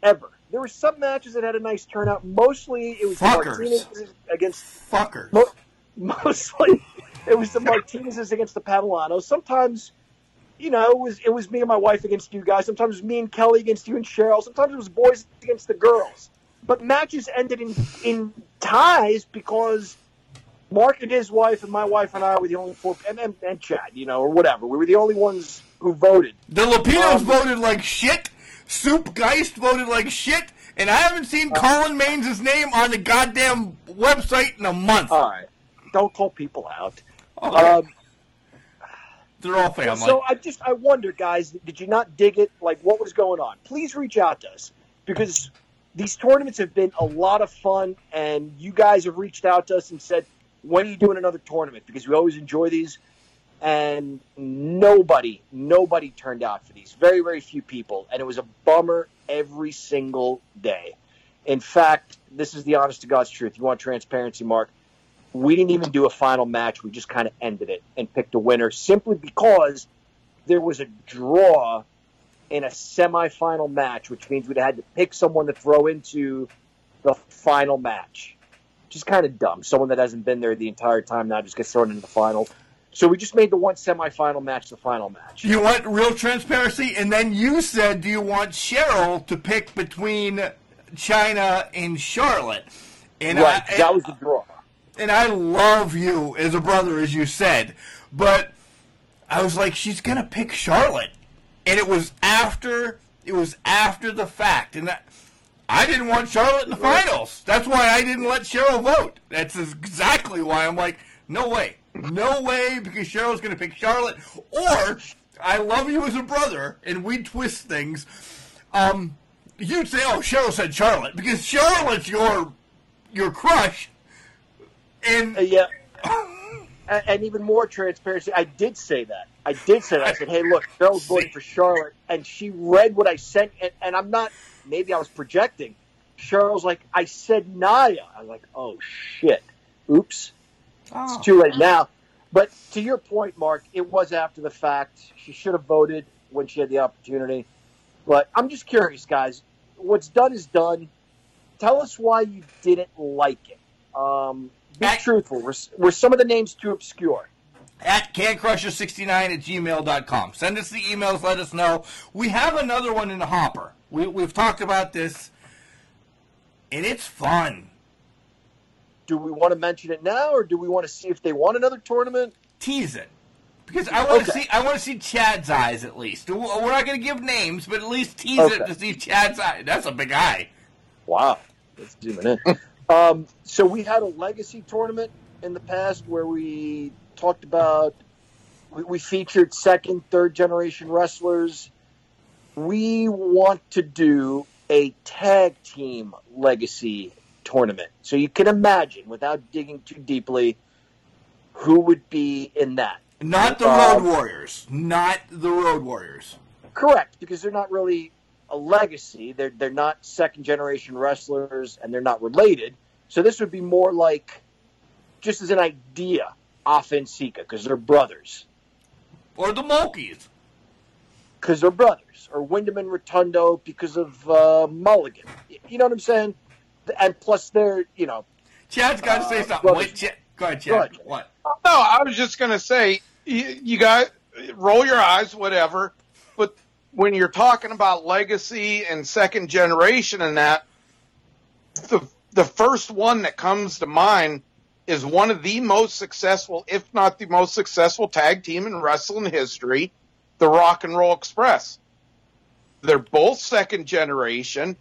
ever. There were some matches that had a nice turnout. Mostly it was Fuckers. Martinez against Fuckers. Mo- mostly it was the Martinezes against the Padalanos. Sometimes, you know, it was it was me and my wife against you guys. Sometimes it was me and Kelly against you and Cheryl. Sometimes it was boys against the girls. But matches ended in in ties because Mark and his wife and my wife and I were the only four, and, and, and Chad, you know, or whatever. We were the only ones who voted. The Lapinos Um, voted like shit. Soup Geist voted like shit. And I haven't seen Colin Maines' name on the goddamn website in a month. All right, don't call people out. Um, They're all family. So I just I wonder, guys, did you not dig it? Like, what was going on? Please reach out to us because these tournaments have been a lot of fun, and you guys have reached out to us and said, "When are you doing another tournament?" Because we always enjoy these, and nobody, nobody turned out for these. Very, very few people, and it was a bummer every single day. In fact, this is the honest to God's truth. You want transparency, Mark? we didn't even do a final match. We just kind of ended it and picked a winner simply because there was a draw in a semifinal match, which means we'd had to pick someone to throw into the final match. Is kind of dumb. Someone that hasn't been there the entire time now just gets thrown into the final. So we just made the one semifinal match the final match. You want real transparency? And then you said, do you want Cheryl to pick between Chyna and Charlotte? And right, I, that was the draw. and I love you as a brother, as you said, but I was like, she's gonna pick Charlotte, and it was after it was after the fact, and that, I didn't want Charlotte in the finals. That's why I didn't let Cheryl vote. That's exactly why I'm like, no way, no way, because Cheryl's gonna pick Charlotte, or I love you as a brother, and we twist things. Um, you'd say, oh, Cheryl said Charlotte because Charlotte's your your crush. And Uh, yeah. and, and even more transparency, I did say that. I did say that. I said, "Hey, look, Cheryl's voting for Charlotte," and she read what I sent, and, and I'm not. Maybe I was projecting. Cheryl's like, "I said Naya." I was like, "Oh shit, oops, Oh. it's too late now." But to your point, Mark, it was after the fact. She should have voted when she had the opportunity. But I'm just curious, guys. What's done is done. Tell us why you didn't like it. Um, be truthful. Were, were some of the names too obscure? at cancrusher69 at gmail.com. Send us the emails, let us know. We have another one in the hopper. We, we've talked about this, and it's fun. Do we want to mention it now, or do we want to see if they want another tournament? Tease it. Because I want to see, I want to see Chad's eyes at least. We're not going to give names, but at least tease Okay. it to see Chad's eye. That's a big eye. Wow. Let's zoom in. um, so we had a legacy tournament in the past where we talked about we, we featured second, third generation wrestlers. We want to do a tag team legacy tournament. So you can imagine, without digging too deeply, who would be in that. Not the Uh, Road Warriors. Not the Road Warriors. Correct, because they're not really a legacy. They're they're not second generation wrestlers, and they're not related. So this would be more like, just as an idea, Afa and Sika, because they're brothers. Or the Mulkeys. Because they're brothers, or Windham and Rotunda because of uh, Mulligan. You know what I'm saying? And plus, they're you know. Chad's got to say uh, something. Wait, Chad. Go ahead, Chad. Go ahead. What? No, I was just going to say, you, you got roll your eyes, whatever. But when you're talking about legacy and second generation and that, the the first one that comes to mind is one of the most successful, if not the most successful tag team in wrestling history, the Rock and Roll Express. They're both second generation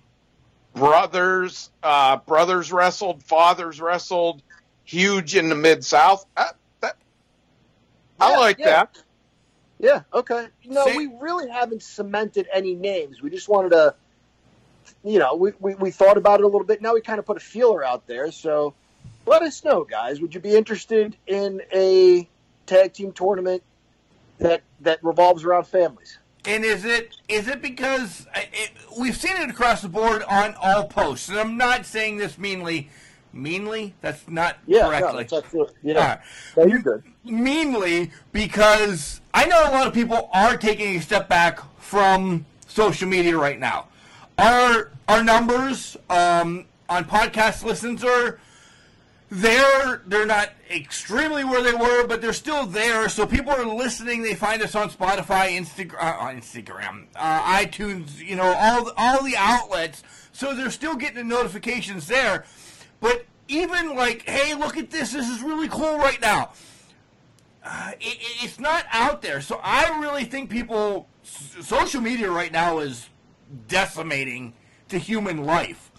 brothers. Uh, brothers wrestled, fathers wrestled, huge in the mid South. I, that, I like yeah. that. Yeah, okay. No, Say- we really haven't cemented any names. We just wanted to, you know, we, we, we thought about it a little bit. Now we kind of put a feeler out there. So let us know, guys. Would you be interested in a tag team tournament that that revolves around families? And is it is it because uh, it, we've seen it across the board on all posts, and I'm not saying this meanly. Meanly? That's not Yeah, correctly. no, that's. Yeah, All right. no, you're good. meanly because I know a lot of people are taking a step back from social media right now. Our our numbers um, on podcast listens are they're they're not extremely where they were, but they're still there. So people are listening. They find us on Spotify, Instagram, uh, on Instagram, uh, iTunes. You know, all the, all the outlets. So they're still getting the notifications there. But even like, hey, look at this. This is really cool right now. Uh, it, it- it's not out there. So I really think people, social media right now is decimating to human life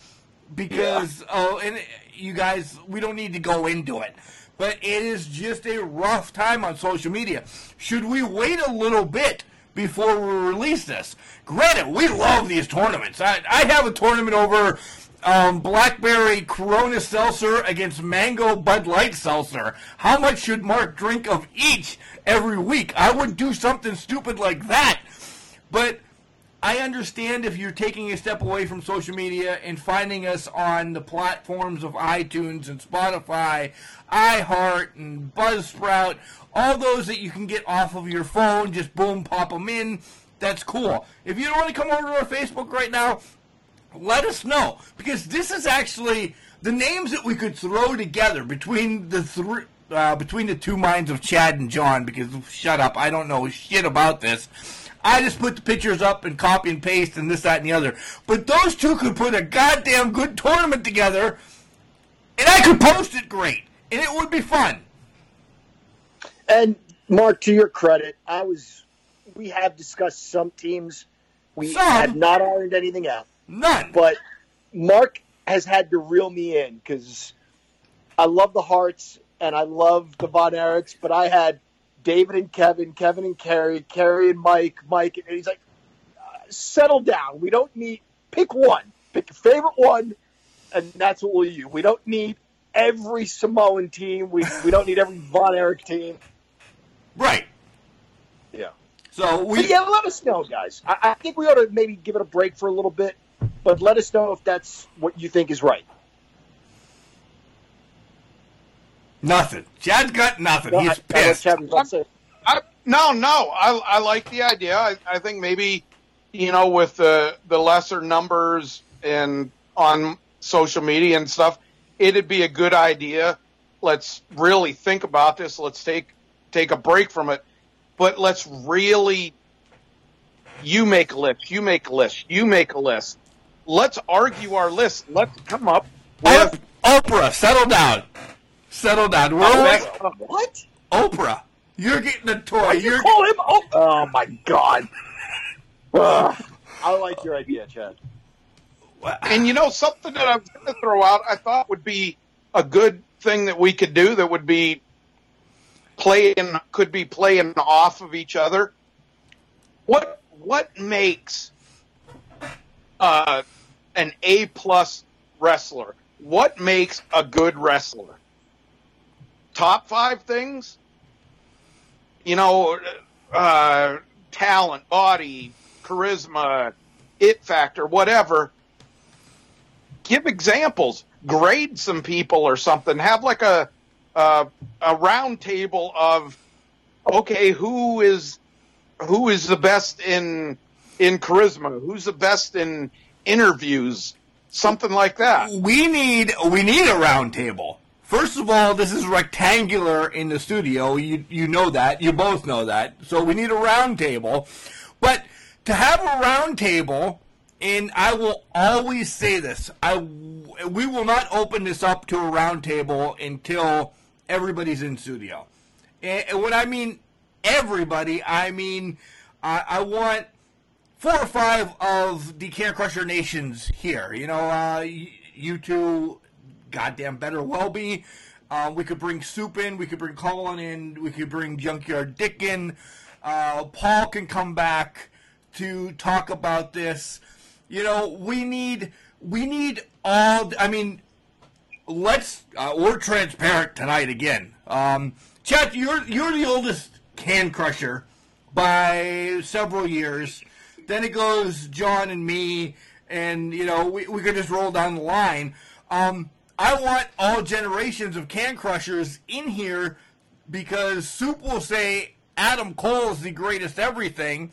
because oh, and you guys, we don't need to go into it, but it is just a rough time on social media. Should we wait a little bit before we release this? Granted, we love these tournaments. I, I have a tournament over um, Blackberry Corona Seltzer against Mango Bud Light Seltzer. How much should Mark drink of each every week? I would do something stupid like that. But I understand if you're taking a step away from social media and finding us on the platforms of iTunes and Spotify, iHeart and Buzzsprout, all those that you can get off of your phone, just boom, pop them in. That's cool. If you don't want to come over to our Facebook right now, let us know because this is actually the names that we could throw together between the three. Uh, between the two minds of Chad and John, because shut up, I don't know shit about this. I just put the pictures up and copy and paste and this, that, and the other. But those two could put a goddamn good tournament together, and I could post it great, and it would be fun. And Mark, to your credit, I was. We have discussed some teams. We Some. have not ironed anything out. None. But Mark has had to reel me in because I love the Hearts and I love the Von Erichs, but I had David and Kevin, Kevin and Kerry, Kerry and Mike, Mike, and he's like, uh, settle down. We don't need pick one, pick your favorite one, and that's what we'll use. We don't need every Samoan team. We we don't need every Von Erich team. Right. Yeah. So we But yeah, let us know, guys. I, I think we ought to maybe give it a break for a little bit, but let us know if that's what you think is right. Nothing. Chad's got nothing. No, He's I- I pissed. Chad was about to say- I, no, no, I, I like the idea. I, I think maybe, you know, with the the lesser numbers and on social media and stuff, it'd be a good idea. Let's really think about this. Let's take take a break from it, but let's really. You make a list. You make a list. You make a list. Let's argue our list. Let's come up with Oprah, settle down. Settle down. We're only, what? Oprah. You're getting a toy. Why'd you You're call him? Oh, oh my God! Ugh. I like your idea, Chad. And you know something that I was going to throw out, I thought would be a good thing that we could do that would be playing could be playing off of each other. What what makes uh, an A plus wrestler? What makes a good wrestler? Top five things. You know, uh, talent, body, charisma, it factor, whatever give examples, grade some people or something. Have like a a, a round table of okay, who is who is the best in in charisma? Who's the best in interviews? Something like that. we need we need a round table. First of all, this is rectangular in the studio. You you know that. You both know that. So we need a round table. But to have a round table, and I will always say this, I we will not open this up to a round table until everybody's in studio. And, when I mean everybody, I mean I, I want four or five of the Can Crusher nations here. You know, uh, you two, goddamn better well be. Uh, we could bring Soup in. We could bring Colin in. We could bring Junkyard Dick in. Uh, Paul can come back to talk about this. You know, we need we need all. I mean, let's uh, we're transparent tonight again. Um, Chet, you're you're the oldest can crusher by several years. Then it goes John and me, and you know we we could just roll down the line. Um, I want all generations of can crushers in here because Soup will say Adam Cole is the greatest everything.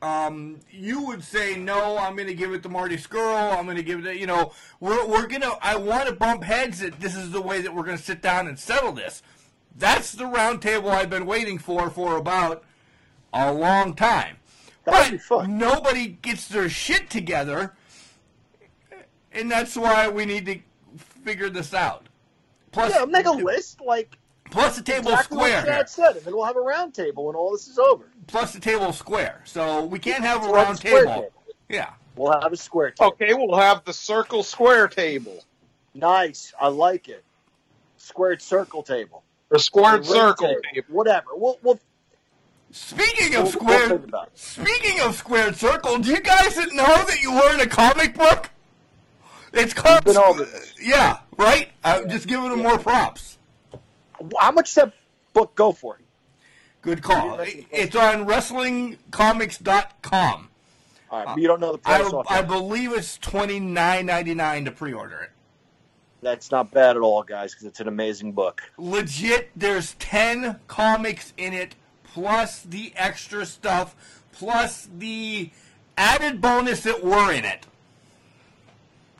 Um, you would say no. I'm going to give it to Marty Scurll. I'm going to give it. You know, we're we're gonna. I want to bump heads that this is the way that we're going to sit down and settle this. That's the round table I've been waiting for for about a long time. but nobody gets their shit together, and that's why we need to figure this out. Plus, yeah, make a list like plus the table exactly square. What Chad said, and then we'll have a round table when all this is over. Plus the table square. So we can't have a We'll have round a table. table. Yeah. We'll have a square table. Okay, we'll have the circle square table. Nice. I like it. Squared circle table. Or squared Ring circle table. table. Whatever. We'll, we'll Speaking We'll- of we'll squared, think about speaking of squared circle, do you guys know that you were in a comic book? It's called. over. Uh, yeah, right. I'm just giving them more props. how much does that book go for? Good call. It's on WrestlingComics.com. All right, uh, but you don't know the I, price. I offhand. believe it's twenty nine ninety nine to pre order it. That's not bad at all, guys, because it's an amazing book. legit there's 10 comics in it plus the extra stuff plus the added bonus that were in it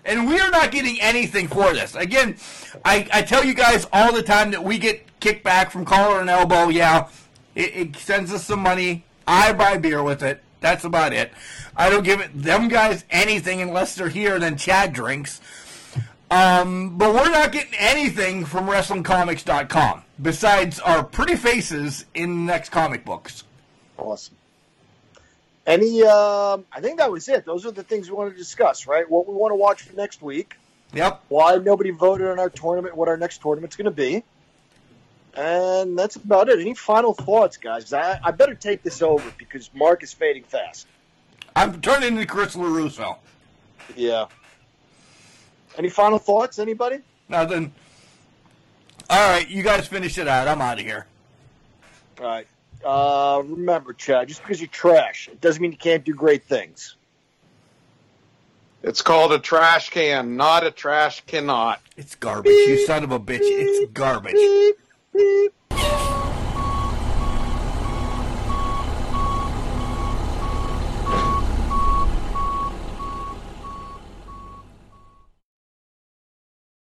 and we are not getting anything for this. Again i, I tell you guys all the time that we get kickback from collar and elbow. Yeah it, it sends us some money. I buy beer with it. That's about it. I don't give it them guys anything unless they're here then chad drinks. Um, but we're not getting anything from WrestlingComics.com besides our pretty faces in the next comic books. Awesome. Any? Um, I think that was it. Those are the things we want to discuss, right? What we want to watch for next week. Yep. Why nobody voted on our tournament? What our next tournament's going to be? And that's about it. Any final thoughts, guys? I, I better take this over because Mark is fading fast. I'm turning into Chris LaRusso. Yeah. Any final thoughts? Anybody? Nothing. All right, you guys finish it out. I'm out of here. All right. Uh, remember, Chad, just because you're trash, it doesn't mean you can't do great things. It's called a trash can, not a trash cannot. It's garbage, you son of a bitch. It's garbage. Beep, beep.